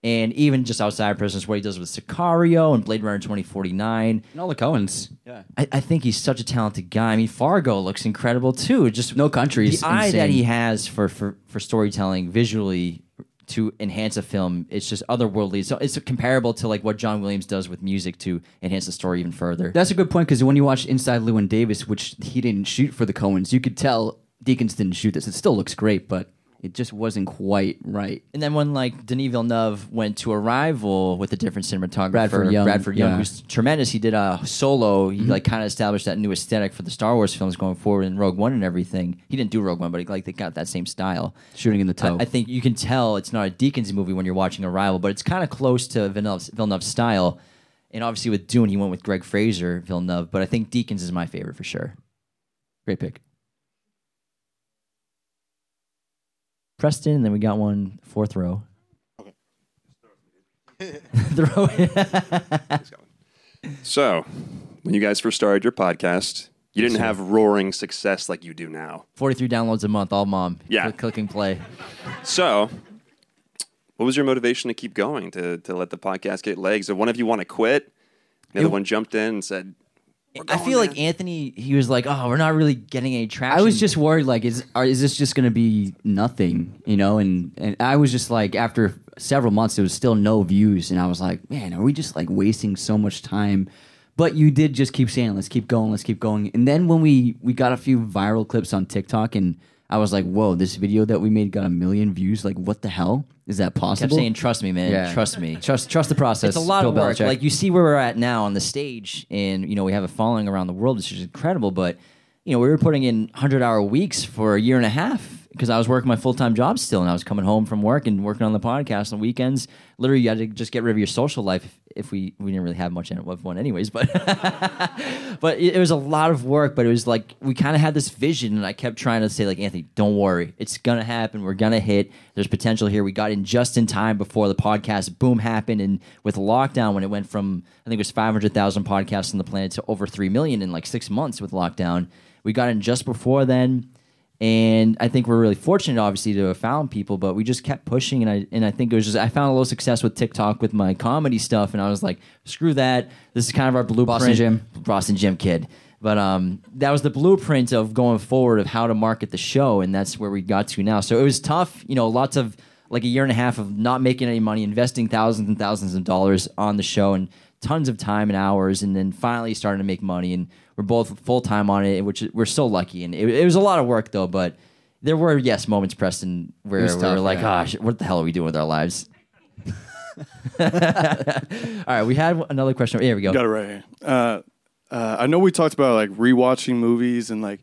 And even just outside of Prisoners, what he does with Sicario and Blade Runner 2049. And all the Coens. Yeah. I, I think he's such a talented guy. I mean, Fargo looks incredible too. Just No countries. the eye that he has for, for, for storytelling visually to enhance a film, it's just otherworldly. So it's comparable to like what John Williams does with music to enhance the story even further. That's a good point because when you watch Inside Llewyn Davis, which he didn't shoot for the Coens, you could tell Deakins didn't shoot this. It still looks great, but it just wasn't quite right. And then when like Denis Villeneuve went to Arrival with a different cinematographer, Bradford Young, Bradford Young, yeah. Mm-hmm. who's tremendous. He did a solo. He like kind of established that new aesthetic for the Star Wars films going forward in Rogue One and everything. He didn't do Rogue One, but he, like they got that same style. Shooting in the toe. I, I think you can tell it's not a Deakins movie when you're watching Arrival, but it's kind of close to Villeneuve's, Villeneuve's style. And obviously with Dune, he went with Greig Fraser, Villeneuve, but I think Deakins is my favorite for sure. Great pick. Preston, and then we got one fourth row. Okay. Throw it. So, when you guys first started your podcast, you didn't have roaring success like you do now. 43 downloads a month, all mom. Yeah. Click, click and play. So, what was your motivation to keep going to to let the podcast get legs? Or one of you want to quit? The other one jumped in and said, I feel like Anthony, he was like, oh, we're not really getting any traction. I was just worried, like, is are, is this just going to be nothing, you know? And and I was just like, after several months, there was still no views, and I was like, man, are we just like wasting so much time? But you did just keep saying, let's keep going, let's keep going. And then when we we got a few viral clips on TikTok, and I was like, whoa, this video that we made got a million views. Like, what the hell is that possible? kept possible? saying, trust me, man. Yeah. Trust me. trust trust the process. It's a lot Bill of work. Belichick. Like you see where we're at now on the stage, and you know we have a following around the world, which is incredible. But you know we were putting in hundred hour weeks for a year and a half because I was working my full time job still, and I was coming home from work and working on the podcast on weekends. Literally, you had to just get rid of your social life if, we we didn't really have much of one, anyways. But but it, it was a lot of work. But it was like we kind of had this vision, and I kept trying to say like Anthony, don't worry, it's gonna happen. We're gonna hit. There's potential here. We got in just in time before the podcast boom happened, and with lockdown when it went from I think it was 500,000 podcasts on the planet to over three million in like six months with lockdown. We got in just before then. And I think we're really fortunate, obviously, to have found people, but we just kept pushing. And I and I think it was just I found a little success with TikTok with my comedy stuff, and I was like, screw that. This is kind of our blueprint. Boston Jim. Boston Jim kid. But um, that was the blueprint of going forward of how to market the show, and that's where we got to now. So it was tough, you know, lots of like a year and a half of not making any money, investing thousands and thousands of dollars on the show, and tons of time and hours, and then finally starting to make money. And we're both full time on it, which we're so lucky. And it, it was a lot of work though, but there were yes moments, Preston, where we tough, were like, yeah. gosh, what the hell are we doing with our lives? All right, we had another question. Here we go. Got it right here. Uh, uh, I know we talked about like rewatching movies and like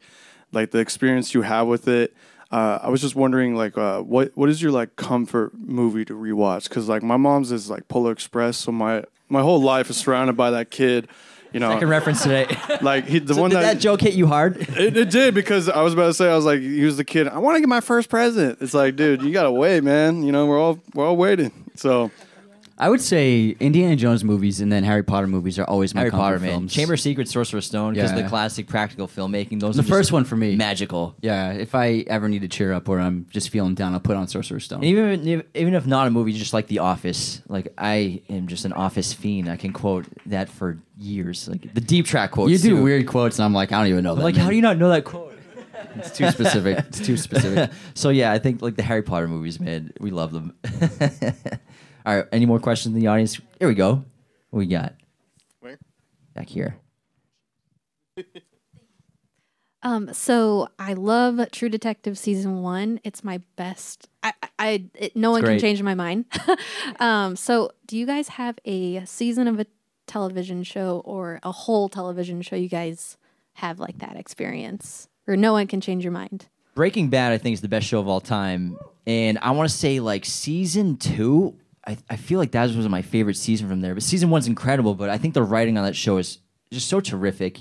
like the experience you have with it. Uh, I was just wondering like uh, what what is your like comfort movie to rewatch? Because like my mom's is like Polar Express, so my my whole life is surrounded by that kid. You know, Second reference today. like he, the So one did that, that joke hit you hard? It, it did because I was about to say I was like, he was the kid. I want to get my first present. It's like, dude, you gotta wait, man. You know, we're all we're all waiting. So I would say Indiana Jones movies and then Harry Potter movies are always my Harry comfort Potter, man. films. Chamber of Secrets, Sorcerer's Stone, because Yeah. the classic practical filmmaking. Those The are just first one for me. magical. Yeah, if I ever need to cheer up or I'm just feeling down, I'll put on Sorcerer's Stone. And even even if not a movie, just like The Office, like I am just an Office fiend. I can quote that for years, like the deep track quotes. you do too. weird quotes, and I'm like, I don't even know that. like, how do you not know that quote? It's too specific. it's too specific. so yeah, I think like the Harry Potter movies, man, we love them. All right, any more questions in the audience? Here we go. What we got? Where? Back here. Um, so I love True Detective season one. It's my best. I, I, I it, no It's one can change my mind. um, so do you guys have a season of a television show or a whole television show you guys have like that experience, or no one can change your mind? Breaking Bad, I think, is the best show of all time, and I want to say like season two. I, I feel like that was my favorite season from there. But season one's incredible, but I think the writing on that show is just so terrific.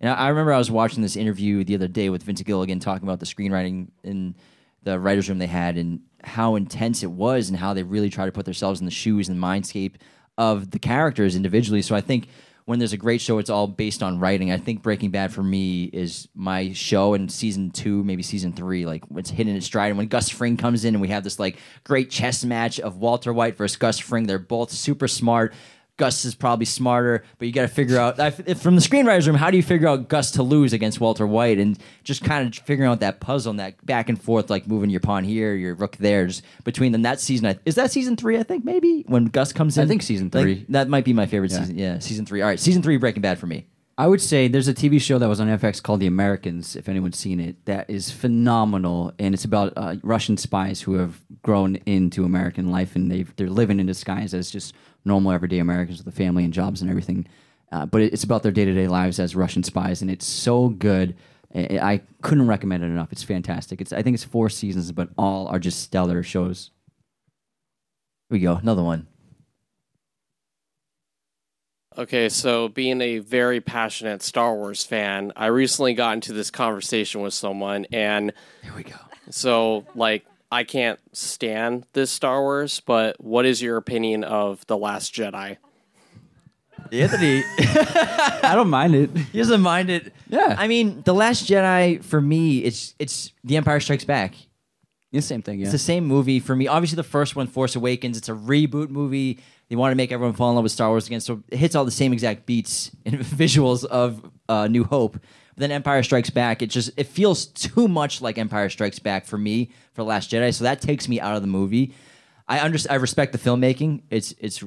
And I, I remember I was watching this interview the other day with Vince Gilligan talking about the screenwriting in the writers' room they had and how intense it was and how they really try to put themselves in the shoes and mindscape of the characters individually. So I think when there's a great show, it's all based on writing. I think Breaking Bad for me is my show in season two, maybe season three, like it's hitting its stride. And when Gus Fring comes in and we have this like great chess match of Walter White versus Gus Fring, they're both super smart. Gus is probably smarter, but you got to figure out I- from the screenwriters room. How do you figure out Gus to lose against Walter White, and just kind of figuring out that puzzle and that back and forth, like moving your pawn here, your rook there, just between them. That season I- is that season three, I think maybe when Gus comes in. I think season Like, three. that might be my favorite Yeah. season. Yeah, season three. All right, season three, Breaking Bad for me. I would say there's a TV show that was on FX called The Americans, if anyone's seen it, that is phenomenal. And it's about uh, Russian spies who have grown into American life and they've, they're living in disguise as just normal, everyday Americans with a family and jobs and everything. Uh, but it's about their day to day lives as Russian spies. And it's so good. I, couldn't recommend it enough. It's fantastic. It's I think it's four seasons, but all are just stellar shows. Here we go, another one. Okay, so being a very passionate Star Wars fan, I recently got into this conversation with someone, and here we go. So, like, I can't stand this Star Wars, but what is your opinion of The Last Jedi? Anthony, I don't mind it. He doesn't mind it. Yeah. I mean, The Last Jedi for me, it's it's The Empire Strikes Back. It's the same thing. Yeah. It's the same movie for me. Obviously, the first one, Force Awakens, it's a reboot movie. They want to make everyone fall in love with Star Wars again, so it hits all the same exact beats and visuals of uh, New Hope. Then Empire Strikes Back, it just it feels too much like Empire Strikes Back for me for Last Jedi, so that takes me out of the movie. I under, I respect the filmmaking. It's it's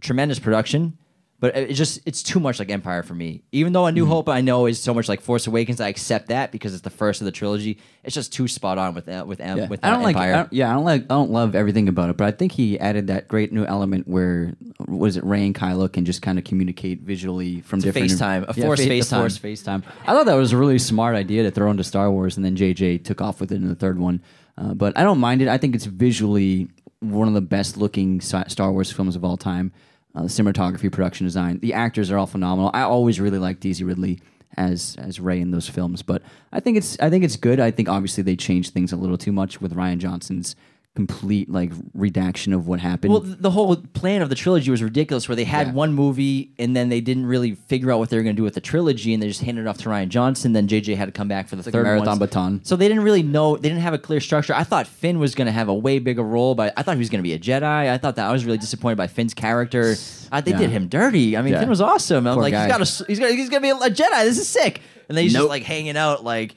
tremendous production, but it just it's too much like Empire for me. Even though A New Hope I know is so much like Force Awakens, I accept that because it's the first of the trilogy. It's just too spot on with uh, with Em- Yeah. with I don't uh, like. I don't- yeah, I don't like. I don't love everything about it, but I think he added that great new element where was it Rey and Kylo can just kind of communicate visually from It's different FaceTime, a force the FaceTime. force FaceTime. I thought that was a really smart idea to throw into Star Wars, and then JJ took off with it in the third one. Uh, but I don't mind it. I think it's visually one of the best looking Star Wars films of all time. Uh, the cinematography, production design, the actors are all phenomenal. I always really liked Daisy Ridley as as Rey in those films, but I think it's I think it's good. I think obviously they changed things a little too much with Rian Johnson's complete like redaction of what happened. Well, the whole plan of the trilogy was ridiculous, where they had Yeah. one movie and then they didn't really figure out what they were going to do with the trilogy, and they just handed it off to Rian Johnson. Then JJ had to come back for the like a third marathon ones. baton. So they didn't really know. They didn't have a clear structure. I thought Finn was going to have a way bigger role, but I thought he was going to be a Jedi. I thought that I was really disappointed by Finn's character. I, they Yeah. did him dirty. I mean, Yeah. Finn was awesome. I'm Poor like, guy. he's got a, he's got, he's going to be a Jedi. This is sick. And then he's just like hanging out, like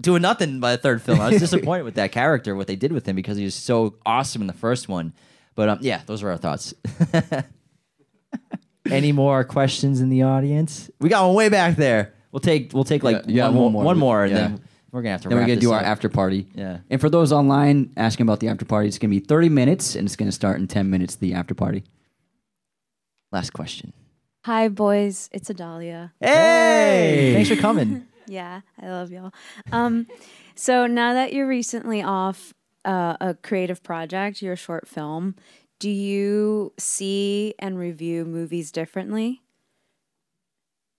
doing nothing by the third film. I was disappointed with that character, what they did with him, because he was so awesome in the first one. But um, yeah, those were our thoughts. Any more questions in the audience? We got one way back there. We'll take we'll take like Yeah, yeah, one, one more, more. one more, and Yeah. then we're gonna have to. then we're gonna this do our after party. Yeah. And for those online asking about the after party, it's gonna be 30 minutes, and it's gonna start in 10 minutes. The after party. Last question. Hi, boys. It's Adalia. Hey, thanks for coming. yeah, I love y'all. Um, so now that you're recently off uh, a creative project, your short film, Do you see and review movies differently?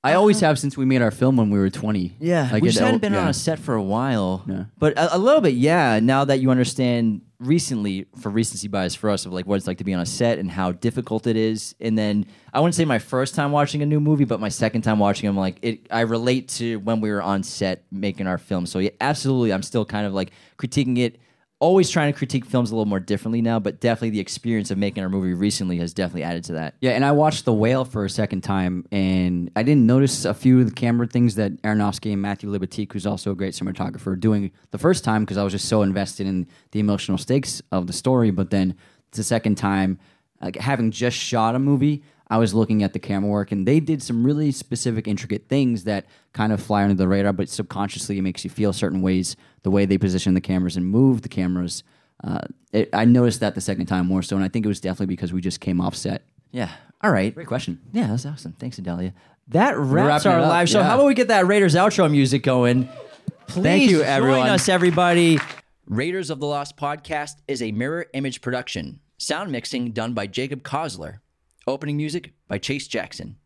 I uh-huh. always have since we made our film when we were 20. Yeah, Like we it- just hadn't been oh, on a set for a while. But a, a little bit, yeah. Now that you understand recently, for recency bias for us, of like what it's like to be on a set and how difficult it is. And then I wouldn't say my first time watching a new movie, but my second time watching them, like it, I relate to when we were on set making our film. So yeah, absolutely, I'm still kind of like critiquing it. Always trying to critique films a little more differently now, but definitely the experience of making our movie recently has definitely added to that. Yeah, and I watched The Whale for a second time, and I didn't notice a few of the camera things that Aronofsky and Matthew Libatique, who's also a great cinematographer, are doing the first time because I was just so invested in the emotional stakes of the story. But then the second time, like having just shot a movie, I was looking at the camera work, and they did some really specific, intricate things that kind of fly under the radar, but subconsciously it makes you feel certain ways. The way they position the cameras and move the cameras. Uh, it, I noticed that the second time more so, and I think it was definitely because we just came off set. Yeah. All right. Great question. Yeah, that's awesome. Thanks, Adelia. That wraps wrapping our live show. yeah. How about we get that Raiders outro music going? Please Thank you, join us, everybody. Raiders of the Lost podcast is a mirror image production. Sound mixing done by Jacob Kosler. Opening music by Chase Jackson.